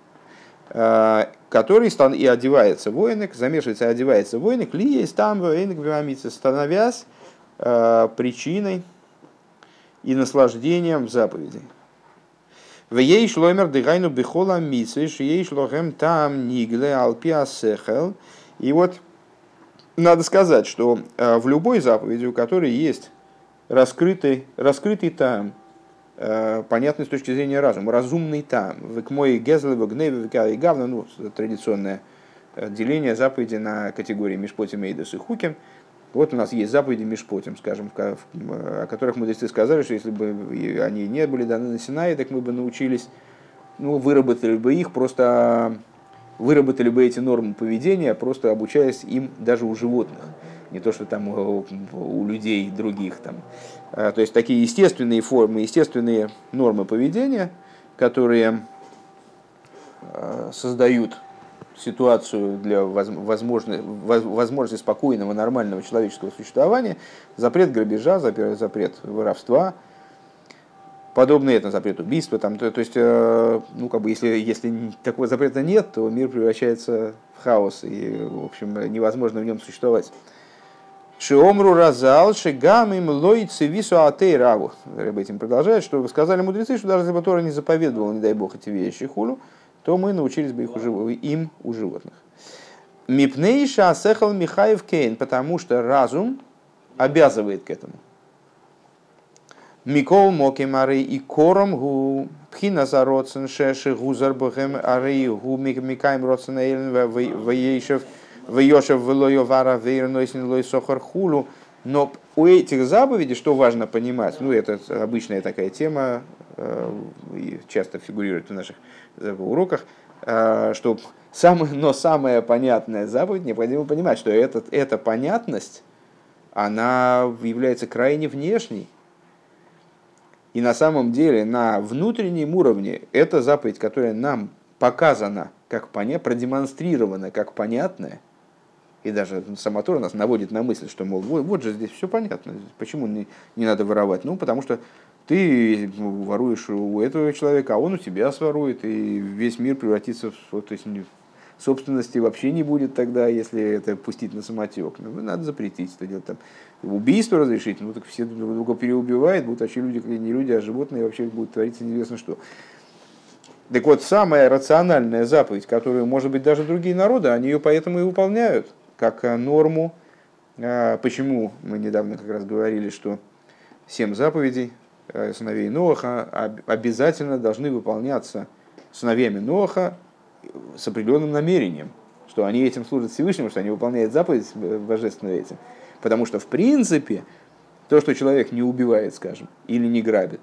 который и одевается в ойник, замешивается и одевается в ойник, ли есть там ойник становясь причиной и наслаждением заповеди. В ей шломер дыгайну бихола митсвиш, ей шлохем там нигле алпиасехел. И вот надо сказать, что э, в любой заповеди, у которой есть раскрытый, раскрытый там, э, понятный с точки зрения разума, разумный там, к мой гезлева, гневе, и гавна, ну, традиционное э, деление заповеди на категории Мейдас и Хуким – вот у нас есть заповеди Мишпотим, скажем, о которых мудрецы сказали, что если бы они не были даны на Синае, так мы бы научились, ну, выработали бы их, просто выработали бы эти нормы поведения, просто обучаясь им даже у животных. Не то, что там у, у людей других. Там. А, то есть такие естественные формы, естественные нормы поведения, которые а, создают ситуацию для возможности, возможности спокойного, нормального человеческого существования, запрет грабежа, запрет воровства, подобные это запрет убийства. Там, то, то есть, э, ну, как бы, если, если такого запрета нет, то мир превращается в хаос, и, в общем, невозможно в нем существовать. Шиомру разал, шигам им лой цивису атей раву. Рэб этим продолжает, что сказали мудрецы, что даже если бы Тора не заповедовал, не дай бог, эти вещи хулю, то мы научились бы их у, им у животных. Мипнейша асехал Михаев Кейн, потому что разум обязывает к этому. Микол Моким Арей и Кором Гу Пхина за Роцен Шеши Гузар Бухем Арей Гу Микаем Роцен Эйлен Ваейшев Ваешев Велойо Вара Вейрнойсин Лой Сохар Хулу. Но у этих заповедей, что важно понимать, ну это обычная такая тема, э, часто фигурирует в наших в уроках, э, что самое, но самая понятная заповедь, необходимо понимать, что этот, эта понятность, она является крайне внешней. И на самом деле на внутреннем уровне эта заповедь, которая нам показана как поня, продемонстрирована как понятная, и даже сама Тора нас наводит на мысль, что, мол, вот, вот же здесь все понятно, почему не, не надо воровать? Ну, потому что ты воруешь у этого человека, а он у тебя сворует, и весь мир превратится в... То есть собственности вообще не будет тогда, если это пустить на самотек. Ну, надо запретить это делать. Там, убийство разрешить, ну так все друг друга переубивают, будут вообще люди, не люди, а животные, вообще будет твориться неизвестно что. Так вот, самая рациональная заповедь, которую, может быть, даже другие народы, они ее поэтому и выполняют, как норму. А, почему мы недавно как раз говорили, что семь заповедей, Э, сыновей Ноаха обязательно должны выполняться сыновьями Ноаха с определенным намерением, что они этим служат Всевышнему, что они выполняют заповедь божественную этим. Потому что, в принципе, то, что человек не убивает, скажем, или не грабит,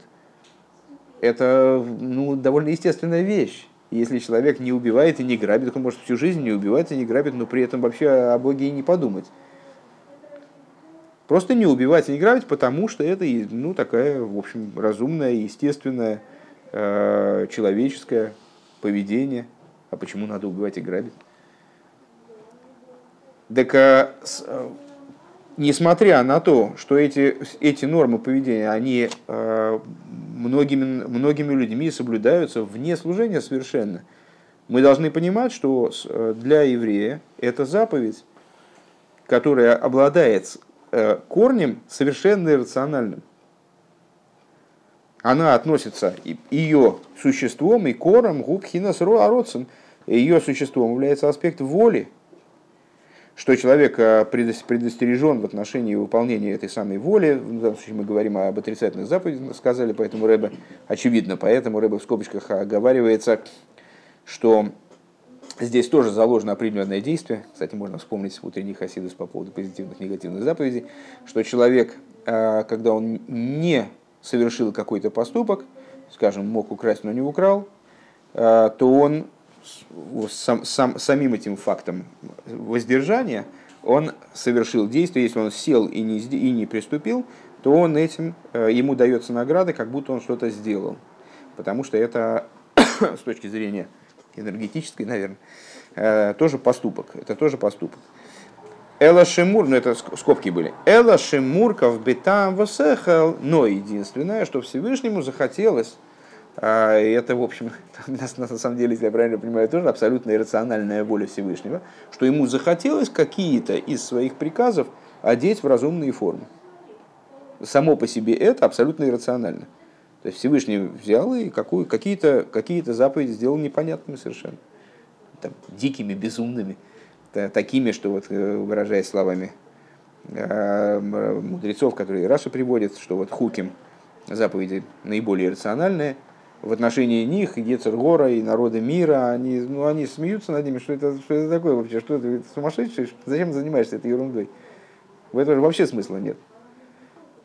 это ну, довольно естественная вещь. Если человек не убивает и не грабит, он может всю жизнь не убивать и не грабить, но при этом вообще о Боге и не подумать. Просто не убивать и не грабить, потому что это ну, такая, в общем, разумное, естественное, э, человеческое поведение. А почему надо убивать и грабить? Так, а, с, а, несмотря на то, что эти, эти нормы поведения, они а, многими, многими людьми соблюдаются вне служения совершенно, мы должны понимать, что для еврея это заповедь, которая обладает Э, корнем совершенно иррациональным. Она относится, ее существом и кором губхинас ароцин, ее существом является аспект воли, что человек э, предостережен в отношении выполнения этой самой воли. В данном случае мы говорим об отрицательных заповедях, сказали, поэтому Рэбе, очевидно, поэтому Рэбе в скобочках оговаривается, что Здесь тоже заложено определенное действие. Кстати, можно вспомнить утренний хасидус по поводу позитивных и негативных заповедей, что человек, а, когда он не совершил какой-то поступок, скажем, мог украсть, но не украл, а, то он сам, сам, самим этим фактом воздержания, он совершил действие, если он сел и не, и не приступил, то он этим, а, ему дается награда, как будто он что-то сделал. Потому что это с точки зрения энергетической, наверное, э, тоже поступок. Это тоже поступок. Эла Шимур, ну это скобки были. Эла Шимурков бетам восехал, но единственное, что Всевышнему захотелось, а, это, в общем, на самом деле, если я правильно понимаю, тоже абсолютно иррациональная воля Всевышнего, что ему захотелось какие-то из своих приказов одеть в разумные формы. Само по себе это абсолютно иррационально. То есть Всевышний взял и какие-то, какие-то заповеди сделал непонятными совершенно. Там, дикими, безумными. Такими, что, вот, э, выражаясь словами э, мудрецов, которые Раша приводит, что вот хуким заповеди наиболее рациональные, в отношении них, Ецергора и народа мира, они, ну, они смеются над ними, что это, что это такое вообще, что это, это сумасшедший, зачем занимаешься этой ерундой? В этом вообще смысла нет.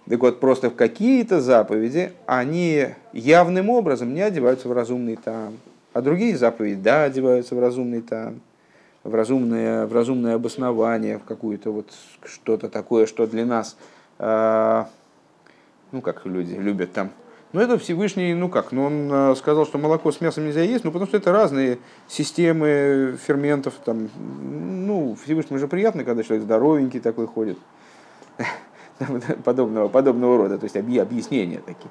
Так вот, просто в какие-то заповеди они явным образом не одеваются в разумный там, а другие заповеди, да, одеваются в разумный там, в разумное, в разумное обоснование, в какую-то вот что-то такое, что для нас, э, ну, как люди любят там, но это Всевышний, ну как, ну он э, сказал, что молоко с мясом нельзя есть, ну потому что это разные системы ферментов, там, ну, Всевышнему же приятно, когда человек здоровенький такой ходит. подобного, подобного рода, то есть объяснения такие.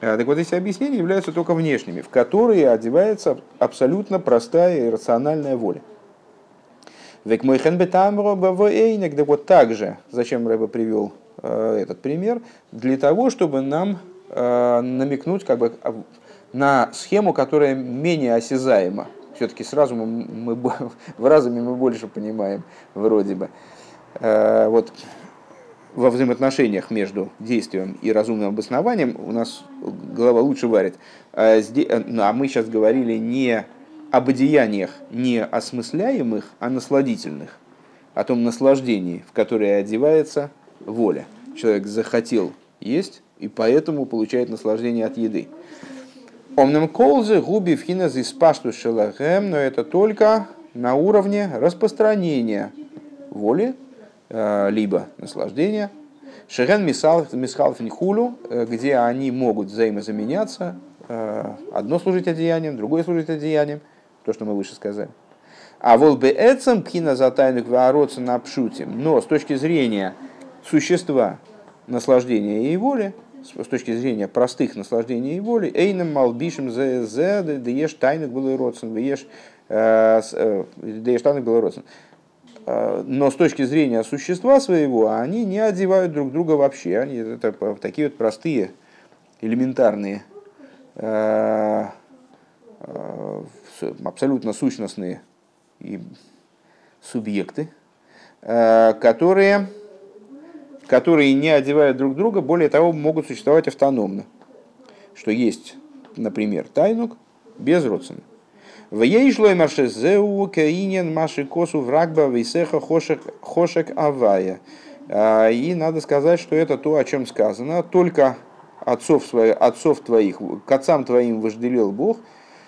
А, так вот, эти объяснения являются только внешними, в которые одевается абсолютно простая и рациональная воля. Век мой хенбетамро да вот так же, зачем Рэба привел э, этот пример, для того, чтобы нам э, намекнуть как бы на схему, которая менее осязаема. Все-таки с разумом мы, в разуме мы больше понимаем, вроде бы. Э, вот во взаимоотношениях между действием и разумным обоснованием у нас голова лучше варит. А, ну, а мы сейчас говорили не об одеяниях не осмысляемых, а насладительных. О том наслаждении, в которое одевается воля. Человек захотел есть, и поэтому получает наслаждение от еды. Омным колзе губи вхиназ из пашту шелахем, но это только на уровне распространения воли либо наслаждение. Шерен мисхалфин хулю, э, где они могут взаимозаменяться, э, одно служить одеянием, другое служить одеянием, то, что мы выше сказали. А вол бы эцем пхина за тайну на пшутим. Но с точки зрения существа наслаждения и воли, с точки зрения простых наслаждений и воли, эйном малбишем зе зе даешь тайну было родствен, даешь тайну было родствен. Э, но с точки зрения существа своего они не одевают друг друга вообще. Они это такие вот простые, элементарные, э, э, абсолютно сущностные и субъекты, которые, которые не одевают друг друга, более того, могут существовать автономно. Что есть, например, тайнук без родственника. В ейшлой маршезеу каинен маши косу врагба вейсеха хошек, хошек авая. А, и надо сказать, что это то, о чем сказано. Только отцов, своих, отцов твоих, к отцам твоим вожделил Бог,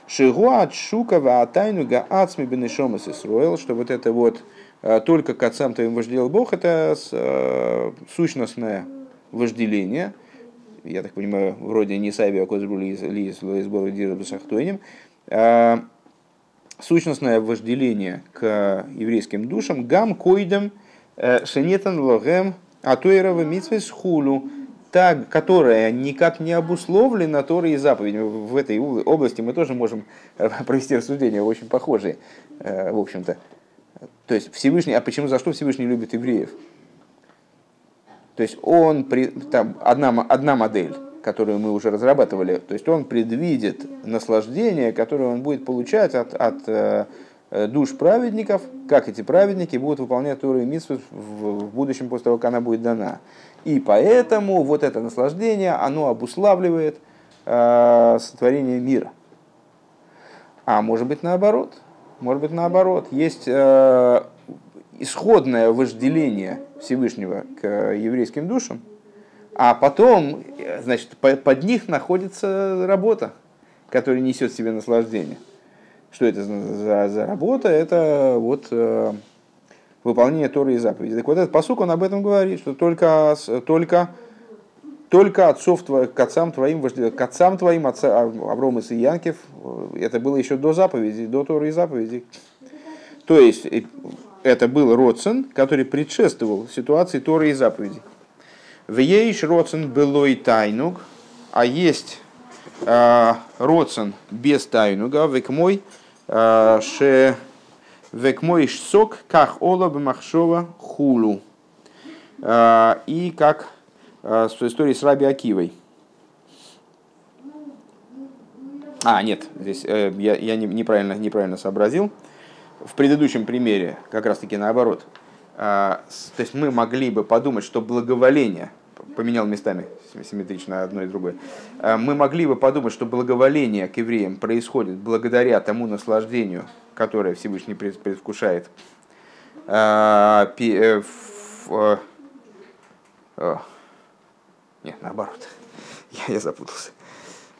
Шигуа от Шукова Атайну Гаацми Бенешомас Исруэл, что вот это вот а, только к отцам твоим вожделил Бог, это а, сущностное вожделение, я так понимаю, вроде не Саби Акозбули из сбора Дира Бесахтойним, сущностное вожделение к еврейским душам, гам койдем э, шенетан логем атуэрова митсвес хулу, та, которая никак не обусловлена Торой и заповедями. В этой области мы тоже можем э, провести рассуждения очень похожие, э, в общем-то. То есть Всевышний, а почему, за что Всевышний любит евреев? То есть он, там, одна, одна модель, которую мы уже разрабатывали. То есть он предвидит наслаждение, которое он будет получать от, от э, душ праведников, как эти праведники будут выполнять Тору и Митсву в, в будущем после того, как она будет дана. И поэтому вот это наслаждение, оно обуславливает э, сотворение мира. А может быть наоборот. Может быть наоборот. Есть э, исходное вожделение Всевышнего к еврейским душам, а потом, значит, под них находится работа, которая несет в себе наслаждение. Что это за, за работа? Это вот э, выполнение Торы и заповедей. Так вот этот посук, он об этом говорит, что только, только, только отцов твоих, к отцам твоим, к отцам твоим, отца, Авром и Янкев, это было еще до заповедей, до Торы и заповедей. То есть, это был Роцен, который предшествовал ситуации Торы и заповедей. В ейш Роцен было и тайнуг, а есть э, Роцен без тайнуга, век мой, э, ше век мой сок, как ола махшова хулу. Э, и как э, с историей с Раби Акивой. А, нет, здесь э, я, я неправильно, неправильно сообразил. В предыдущем примере как раз-таки наоборот. А, то есть мы могли бы подумать, что благоволение, поменял местами симметрично одно и другое, а, мы могли бы подумать, что благоволение к евреям происходит благодаря тому наслаждению, которое Всевышний предвкушает. А, э, э, нет, наоборот. Я, я запутался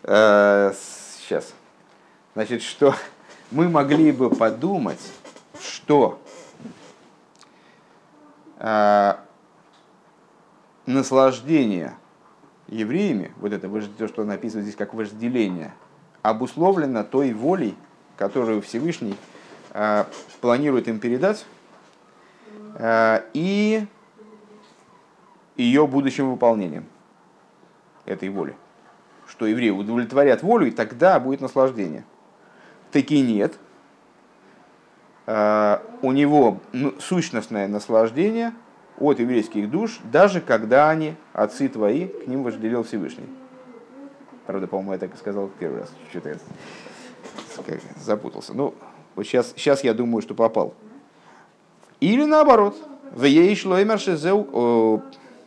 сейчас. Значит, что мы могли бы подумать, что э, наслаждение евреями, вот это то, что написано здесь как вожделение, обусловлено той волей, которую Всевышний э, планирует им передать, э, и ее будущим выполнением этой воли что евреи удовлетворят волю, и тогда будет наслаждение. Таки нет. А, у него ну, сущностное наслаждение от еврейских душ, даже когда они, отцы твои, к ним вожделел Всевышний. Правда, по-моему, я так и сказал первый раз. Что-то запутался. Ну, вот сейчас, сейчас я думаю, что попал. Или наоборот. В ей шло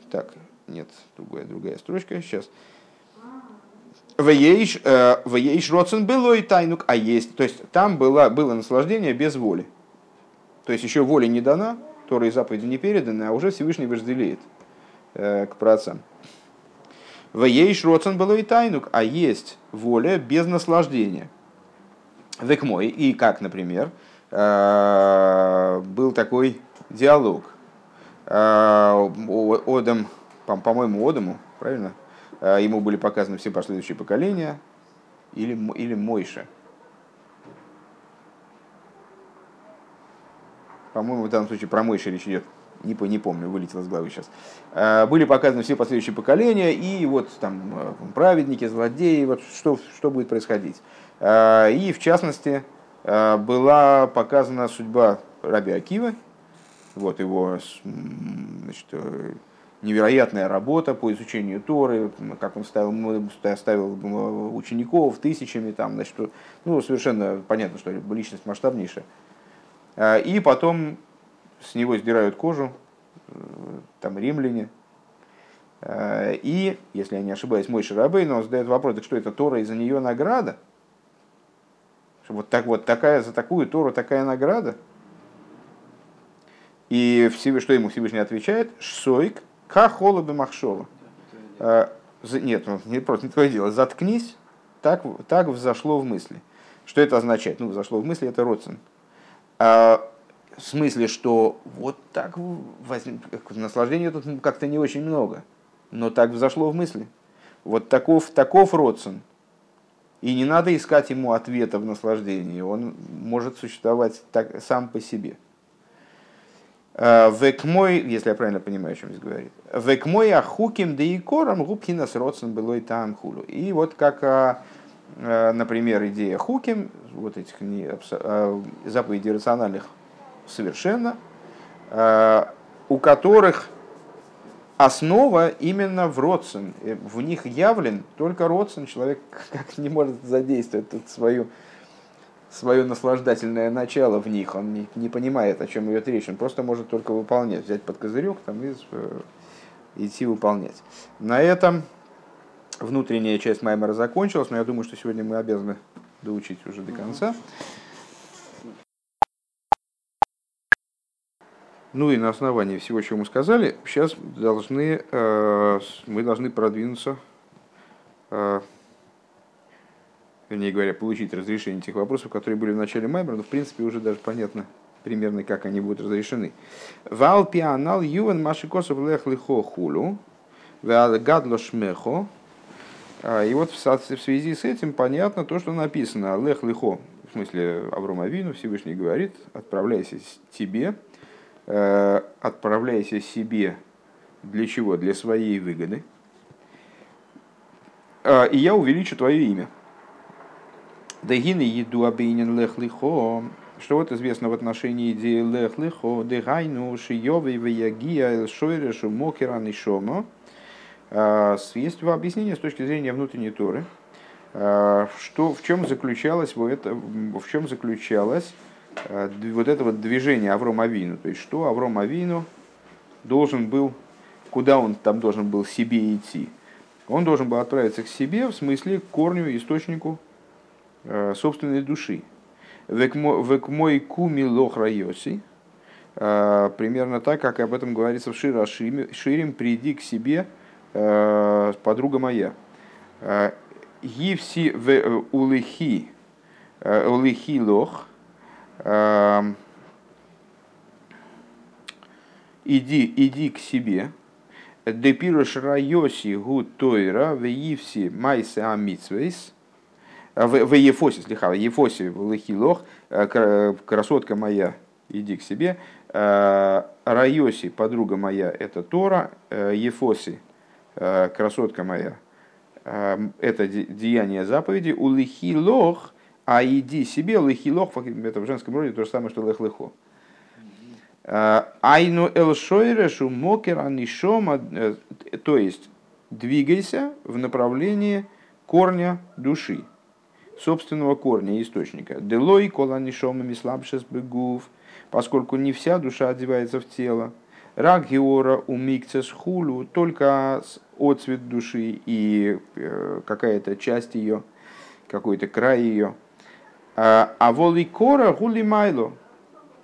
Так, нет, другая, другая строчка. Сейчас. Вееш э, Роцен было и тайнук, а есть. То есть там было, было наслаждение без воли. То есть еще воля не дана, Тора заповеди не переданы, а уже Всевышний вожделеет э, к працам. Вееш Роцен было и тайнук, а есть воля без наслаждения. Век мой, и как, например, э, был такой диалог. Одам, по-моему, Одаму, правильно? А, ему были показаны все последующие поколения, или, или Мойша. По-моему, в данном случае про Мойша речь идет. Не, не помню, вылетел из головы сейчас. А, были показаны все последующие поколения, и вот там э, праведники, злодеи, вот что, что будет происходить. И в частности, была показана судьба Раби Акива, вот его значит, э, невероятная работа по изучению Торы, как он ставил, ставил учеников тысячами, там, значит, ну, совершенно понятно, что личность масштабнейшая. А, и потом с него сдирают кожу, э, там, римляне. А, и, если я не ошибаюсь, мой Шарабей, но он задает вопрос, так что это Тора, из-за нее награда? Вот, так, вот такая, за такую Тору такая награда? И что ему Всевышний отвечает? Шсойк Кахола бы махшова. А, нет, ну, не просто не твое дело. Заткнись, так, так взошло в мысли. Что это означает? Ну, взошло в мысли, это родствен. А, в смысле, что вот так возник, наслаждения тут как-то не очень много, но так взошло в мысли. Вот таков, таков родствен. И не надо искать ему ответа в наслаждении. Он может существовать так, сам по себе. Э, Век мой, если я правильно понимаю, о чем здесь говорит. Век мой ахуким да и кором губхинас родсен было и там хулу. И вот как, а, э, например, идея хуким, вот этих а, заповедей рациональных совершенно, э, у которых основа именно в родсен. В них явлен только родсен. Человек как не может задействовать свою свое наслаждательное начало в них, он не, не понимает, о чем идет речь, он просто может только выполнять, взять под козырек там, и э, идти выполнять. На этом внутренняя часть Маймера закончилась, но я думаю, что сегодня мы обязаны доучить уже до конца. Ну и на основании всего, чего мы сказали, сейчас должны, э, мы должны продвинуться э, вернее говоря, получить разрешение тех вопросов, которые были в начале Маймера, но в принципе уже даже понятно примерно, как они будут разрешены. Вал пианал ювен машикосов лех лихо вал гадло шмехо. А, и вот в связи с этим понятно то, что написано. Лех лихо, в смысле Аврома Вину, Всевышний говорит, отправляйся тебе, отправляйся себе для чего? Для своей выгоды. И я увеличу твое имя. Дагины еду обейнен лех лихо. Что вот известно в отношении идеи лех лихо. Дегайну шиёвый ваягия шойрешу мокеран и шомо. Есть объяснение с точки зрения внутренней Торы. Что, в чем заключалось, в, это, в чем заключалось вот это вот движение Аврома Авину. То есть, что Авром Авину должен был, куда он там должен был себе идти. Он должен был отправиться к себе, в смысле к корню, источнику собственной души. Век мой куми лох райоси, э, примерно так, как об этом говорится в Шира Ширим, приди к себе, э, подруга моя. Гивси в улихи, улихи лох, иди, иди к себе, Депируш райоси гу тойра в Ивси майсе амитсвейс. В Ефосе, слегка, в Ефосе в Лехилох, красотка моя, иди к себе. Райоси, подруга моя, это Тора. Ефоси, красотка моя, это деяние заповеди. У Лехилох, а иди себе, Лехилох, это в женском роде то же самое, что Лех-Лехо. Айну элшойрешу мокер анишома, э, то есть двигайся в направлении корня души, собственного корня, источника. Делой коланишома мислабшес бегув, поскольку не вся душа одевается в тело. Рак геора умикцес хулу, только отцвет души и э, какая-то часть ее, какой-то край ее. А воли кора гули майло,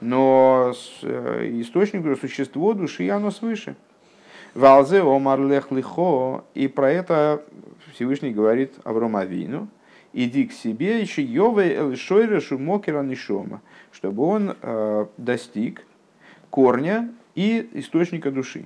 но э, источник, существо души, оно свыше. Валзе омар лех лихо, и про это Всевышний говорит Авром Авину, иди к себе, еще йове эльшойре шумокера нишома, чтобы он э, достиг корня и источника души.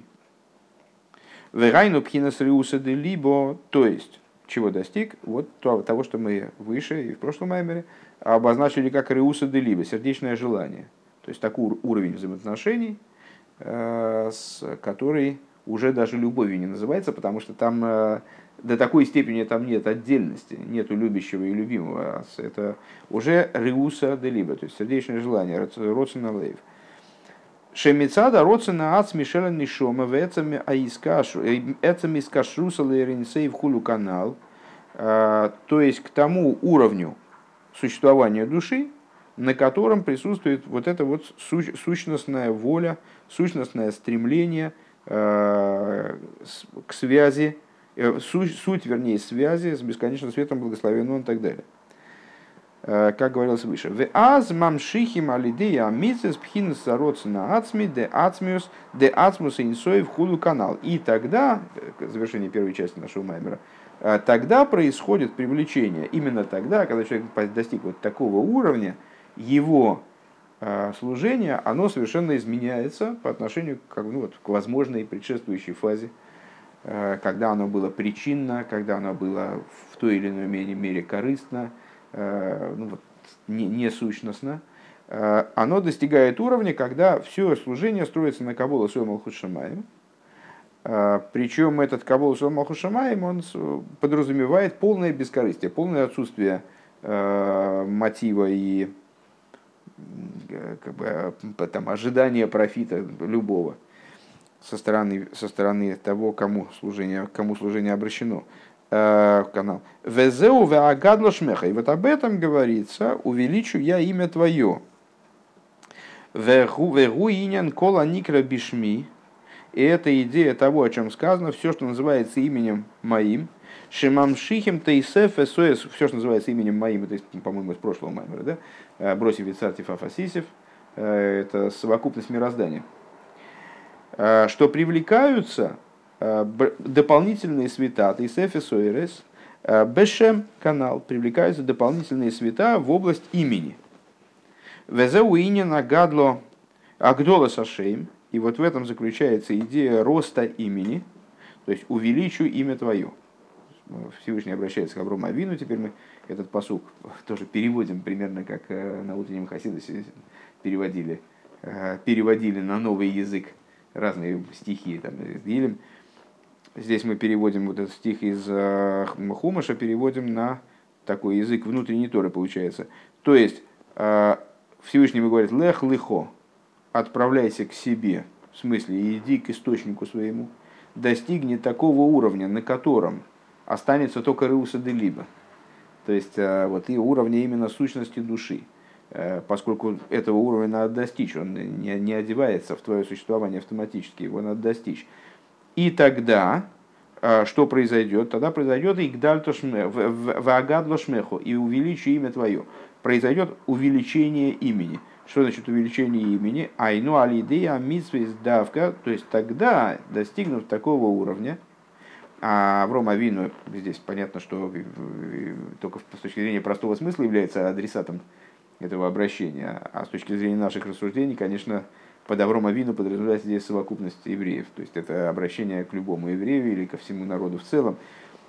Верайну пхинас риуса де либо, то есть, чего достиг? Вот того, что мы выше и в прошлом маймере обозначили как риуса де либо, сердечное желание – то есть такой уровень взаимоотношений, э, с который уже даже любовью не называется, потому что там э, до такой степени там нет отдельности, нету любящего и любимого. Это уже риуса де либо, то есть сердечное желание, родсена лейв. Шемицада родсена ац мишеля нишома в эцами аискашу, эцами скашруса лейринсей в хулю канал, то есть к тому уровню существования души, на котором присутствует вот эта вот сущностная воля, сущностное стремление э, к связи, э, суть, вернее, связи с бесконечным светом благословенным и так далее. Э, как говорилось выше. В аз мамшихим алидея амицес пхинес на ацми де ацмиус де ацмус инсоев худу канал. И тогда, завершение первой части нашего маймера, тогда происходит привлечение, именно тогда, когда человек достиг вот такого уровня, его э, служение, оно совершенно изменяется по отношению к, ну, вот, к возможной предшествующей фазе, э, когда оно было причинно, когда оно было в той или иной мере, мере корыстно, э, ну, вот, не, не сущностно, оно достигает уровня, когда все служение строится на Кабула Суэм Алхушамаем. Причем этот Кабул Суэм Алхушамаем, он подразумевает полное бескорыстие, полное отсутствие мотива и как бы, э, там, ожидание профита любого со стороны, со стороны того, кому служение, кому служение обращено э, канал. Везеу веагадло шмеха. И вот об этом говорится, увеличу я имя твое. Вегу иньян кола никра бишми. И это идея того, о чем сказано, все, что называется именем моим, Шимамшихим Тейсеф Эсоэс, все, что называется именем моим, это, по-моему, из прошлого маймера, да? Э, Бросив Вицартив Афасисев, э, это совокупность мироздания, что привлекаются дополнительные света, Тейсеф Эсоэрес, Бешем канал, привлекаются дополнительные света в область имени. Везеуинина гадло Агдола Сашейм, и вот в этом заключается идея роста имени, то есть увеличу имя твое. Всевышний обращается к Аврому Авину, теперь мы этот посук тоже переводим примерно как э, на утреннем Хасидосе переводили переводили на новый язык разные стихи, там, Илем. Здесь мы переводим вот этот стих из Хумаша, переводим на такой язык внутренней Торы, получается. То есть, Всевышний говорит, лех лихо, отправляйся к себе, в смысле, иди к источнику своему, достигни такого уровня, на котором останется только Реуса де Либо. То есть, э, вот и уровня именно сущности души. Э, поскольку этого уровня надо достичь, он не, не одевается в твое существование автоматически, его надо достичь. И тогда, э, что произойдет? Тогда произойдет и Вагадлошмеху, и увеличи имя твое. Произойдет увеличение имени. Что значит увеличение имени? Айну алидея митсвейс давка. То есть тогда, достигнув такого уровня, а Авром Авину, здесь понятно, что только с точки зрения простого смысла является адресатом этого обращения, а с точки зрения наших рассуждений, конечно, под Авром Авину подразумевается здесь совокупность евреев. То есть это обращение к любому еврею или ко всему народу в целом.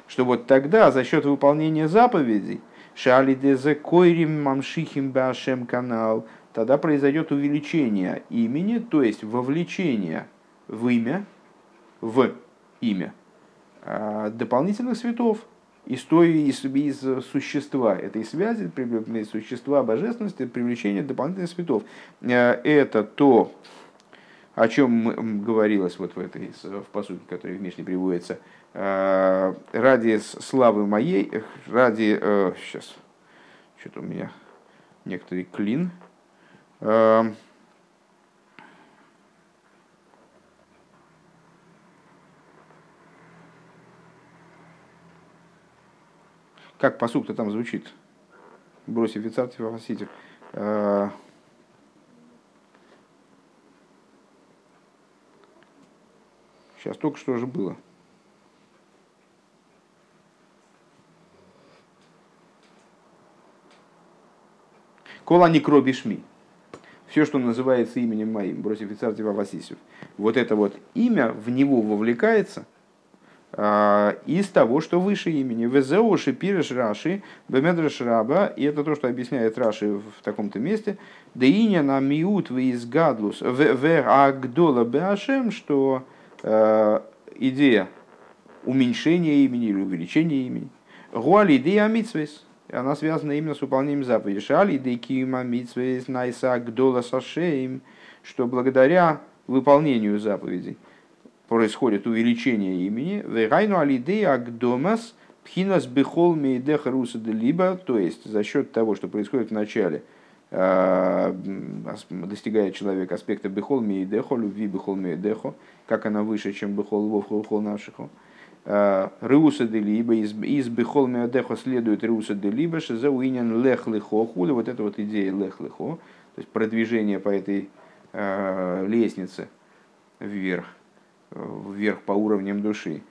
Что вот тогда за счет выполнения заповедей Шали дезе койрим мамшихим башем канал – тогда произойдет увеличение имени, то есть вовлечение в имя, в имя а, дополнительных светов из, той, из, из существа этой связи, из существа божественности, привлечение дополнительных светов. А, это то, о чем говорилось вот в этой в посуде, который в Мишне приводится, а, ради славы моей, ради, сейчас, э, что-то у меня некоторый клин, как посук-то там звучит? Бросив вицартив афаситив. Сейчас только что же было. Кола не кробишми все, что называется именем моим, бросив Ицартива Васисев, вот это вот имя в него вовлекается из того, что выше имени. Везеу шипиреш раши, бемедреш раба, и это то, что объясняет Раши в таком-то месте, да иня на миут визгадлус в агдола беашем, что э, идея уменьшения имени или увеличения имени. Гуали идея митсвес она связана именно с выполнением заповедей. Шали дейкима митсвейс найса гдола сашеем, что благодаря выполнению заповедей происходит увеличение имени. Вегайну алидей агдомас пхинас бехол мейдех руса либо, то есть за счет того, что происходит в начале, а, достигает человек аспекта бехол мейдехо, любви бехол мейдехо, как она выше, чем бехол вов бехол нашиху. Реуса де либо, из, из бихол меодехо следует Реуса де либо, шизауинен лех лихо, хули, вот эта вот идея лех лихо, то есть продвижение по этой э, лестнице вверх, вверх по уровням души.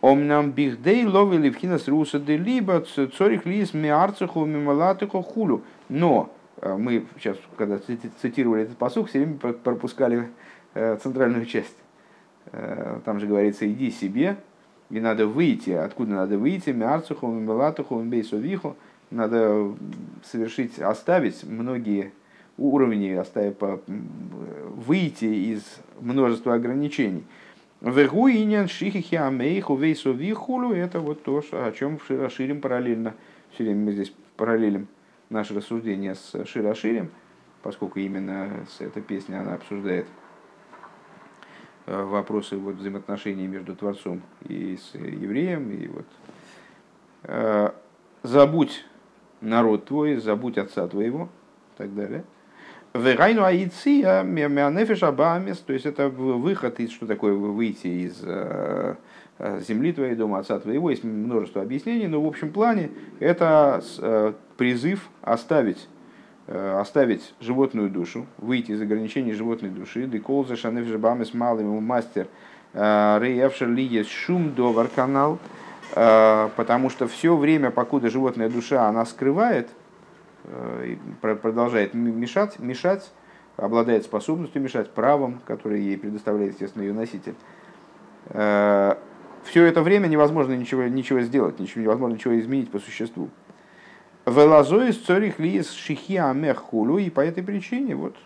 Ом нам бихдей ловили в хинас Реуса де либо, цорих лис миарцеху мималатеху хулю. Но мы сейчас, когда цитировали этот посух, все время пропускали центральную часть. Там же говорится, иди себе, и надо выйти, откуда надо выйти, мярцуху, мелатуху, бейсовиху, надо совершить, оставить многие уровни, оставить, выйти из множества ограничений. Вегуинен шихихи амейху вейсовихулю, это вот то, о чем расширим параллельно. Все время мы здесь параллелим наше рассуждение с Широширем, поскольку именно эта песня она обсуждает Э, вопросы вот, взаимоотношений между Творцом и с евреем. И вот, э, забудь народ твой, забудь отца твоего и так далее. Верайну аиция мянефиш абамес, то есть это выход из, что такое выйти из э, земли твоей, дома отца твоего, есть множество объяснений, но в общем плане это призыв оставить Э, оставить животную душу, выйти из ограничений животной души. Декол за шанев жабамес малым мастер э, рейевшер ли есть шум довар канал, э, потому что все время, покуда животная душа она скрывает, продолжает мешать, мешать, обладает способностью мешать правом, которое ей предоставляет, естественно, ее носитель. Все это время невозможно ничего, ничего сделать, ничего, невозможно ничего изменить по существу. Велазоис цорих лис шихи амех и по этой причине вот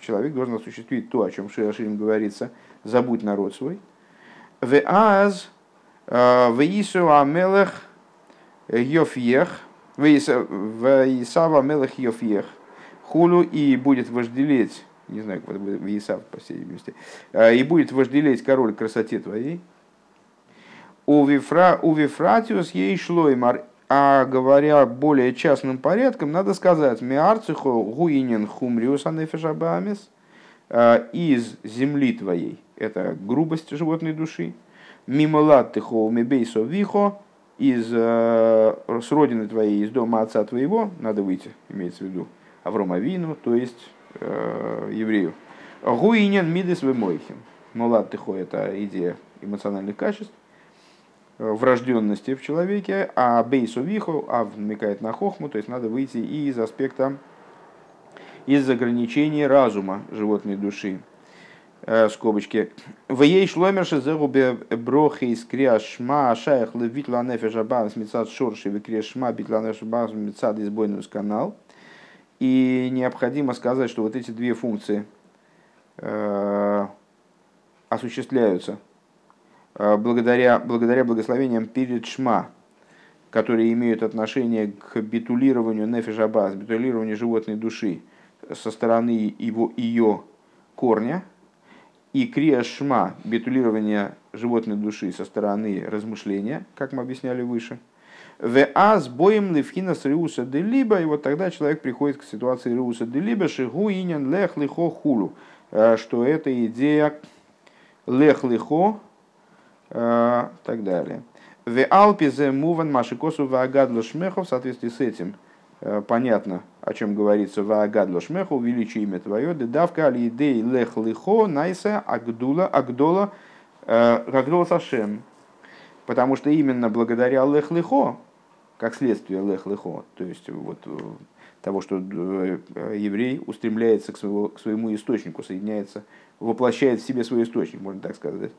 человек должен осуществить то, о чем Шиаширим говорится, забудь народ свой. В аз в Ису Амелех Йофьех, в Исава Амелех Йофьех, хулу и будет вожделеть, не знаю, как это будет в Исав, по всей видимости, и будет вожделеть король красоте твоей, у Вифратиус ей шлоймар, а говоря более частным порядком, надо сказать, миарцихо гуинен хумриус анефешабамис, из земли твоей, это грубость животной души, мимо латтыхо мебейсо вихо, из, э, с родины твоей, из дома отца твоего, надо выйти, имеется в виду, Аврома Вину, то есть э, еврею. Гуинен мидес вымойхим. Мулаттыхо – это идея эмоциональных качеств. Э, врожденности в человеке, а бейсу виху, а намекает на хохму, то есть надо выйти и из аспекта, из ограничений разума животной души. Э, скобочки. В ей шломер шезерубе брохи из криашма шаях левит ланефе жабан смецад шорши в криашма бит ланефе жабан смецад избойный канал. И необходимо сказать, что вот эти две функции э, осуществляются Э, благодаря, благодаря благословениям перед Шма, которые имеют отношение к битулированию нефишабас, битулированию животной души со стороны его, ее корня, и крия шма, битулирование животной души со стороны размышления, как мы объясняли выше. В аз боем левхина с риуса де либо, и вот тогда человек приходит к ситуации риуса де либо, шигу инин лех лихо хулу, э, что это идея лех лихо, Э, так далее. В Алпизе Муван Машикосу Ваагадло Шмехов в соответствии с этим э, понятно, о чем говорится Ваагадло Шмеху, увеличи имя твое, дедавка алидей лех лихо найса агдула агдола э, агдола сашем. Потому что именно благодаря лех лихо, как следствие лех лихо, то есть вот того, что еврей устремляется к, своему, к своему источнику, соединяется, воплощает в себе свой источник, можно так сказать,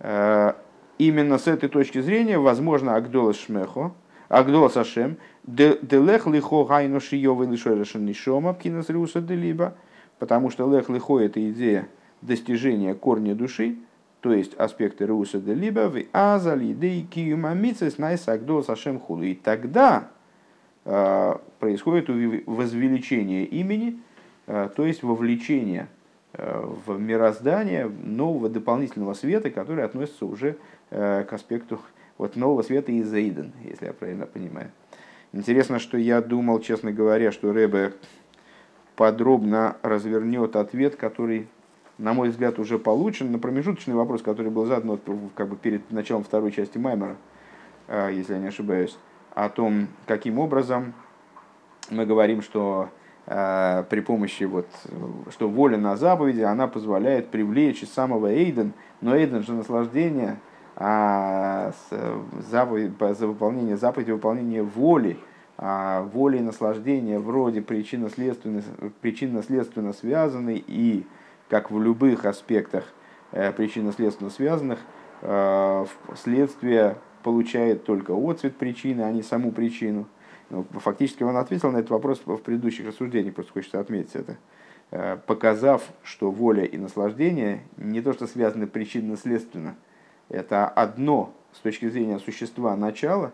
Э, именно с этой точки зрения возможно Агдола Шмехо, הגדלת השם, דלך לך היינו שיבוא לשורש הנשמה בחינת רעותא דליבא, потому что לך לך это идея достижения корня души, то есть аспекты רעותא דליבא, ואז על ידי קיום המצוות נעשה הגדלת השם כו'. И тогда э, происходит возвеличение имени, э, то есть вовлечение Э, в мироздание нового дополнительного света, который относится уже к аспекту вот нового света из Эйден, если я правильно понимаю. Интересно, что я думал, честно говоря, что Рэбе подробно развернет ответ, который, на мой взгляд, уже получен на промежуточный вопрос, который был задан как бы перед началом второй части Маймера, э, если я не ошибаюсь, о том, каким образом мы говорим, что Э, при помощи, вот, что воля на заповеди, она позволяет привлечь из самого Эйден, но Эйден же наслаждение, а заповедь, за выполнение заповеди, выполнение воли, а воли и наслаждения вроде причинно-следственно, причинно-следственно связаны и, как в любых аспектах э, причинно-следственно связанных, э, следствие получает только отцвет причины, а не саму причину – ну, фактически он ответил на этот вопрос в предыдущих рассуждениях, просто хочется отметить это, э, показав, что воля и наслаждение не то что связаны причинно-следственно, это одно с точки зрения существа начала,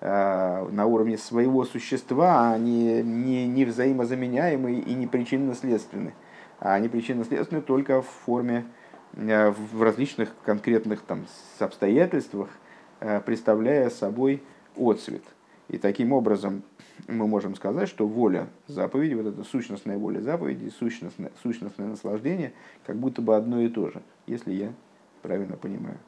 э, на уровне своего существа, они не, не взаимозаменяемы и не причинно-следственны. А они причинно-следственны только в форме, э, в различных конкретных там, обстоятельствах, представляя собой отцвет – и таким образом мы можем сказать, что воля заповеди, вот эта сущностная воля заповеди, сущностное, сущностное наслаждение, как будто бы одно и то же, если я правильно понимаю.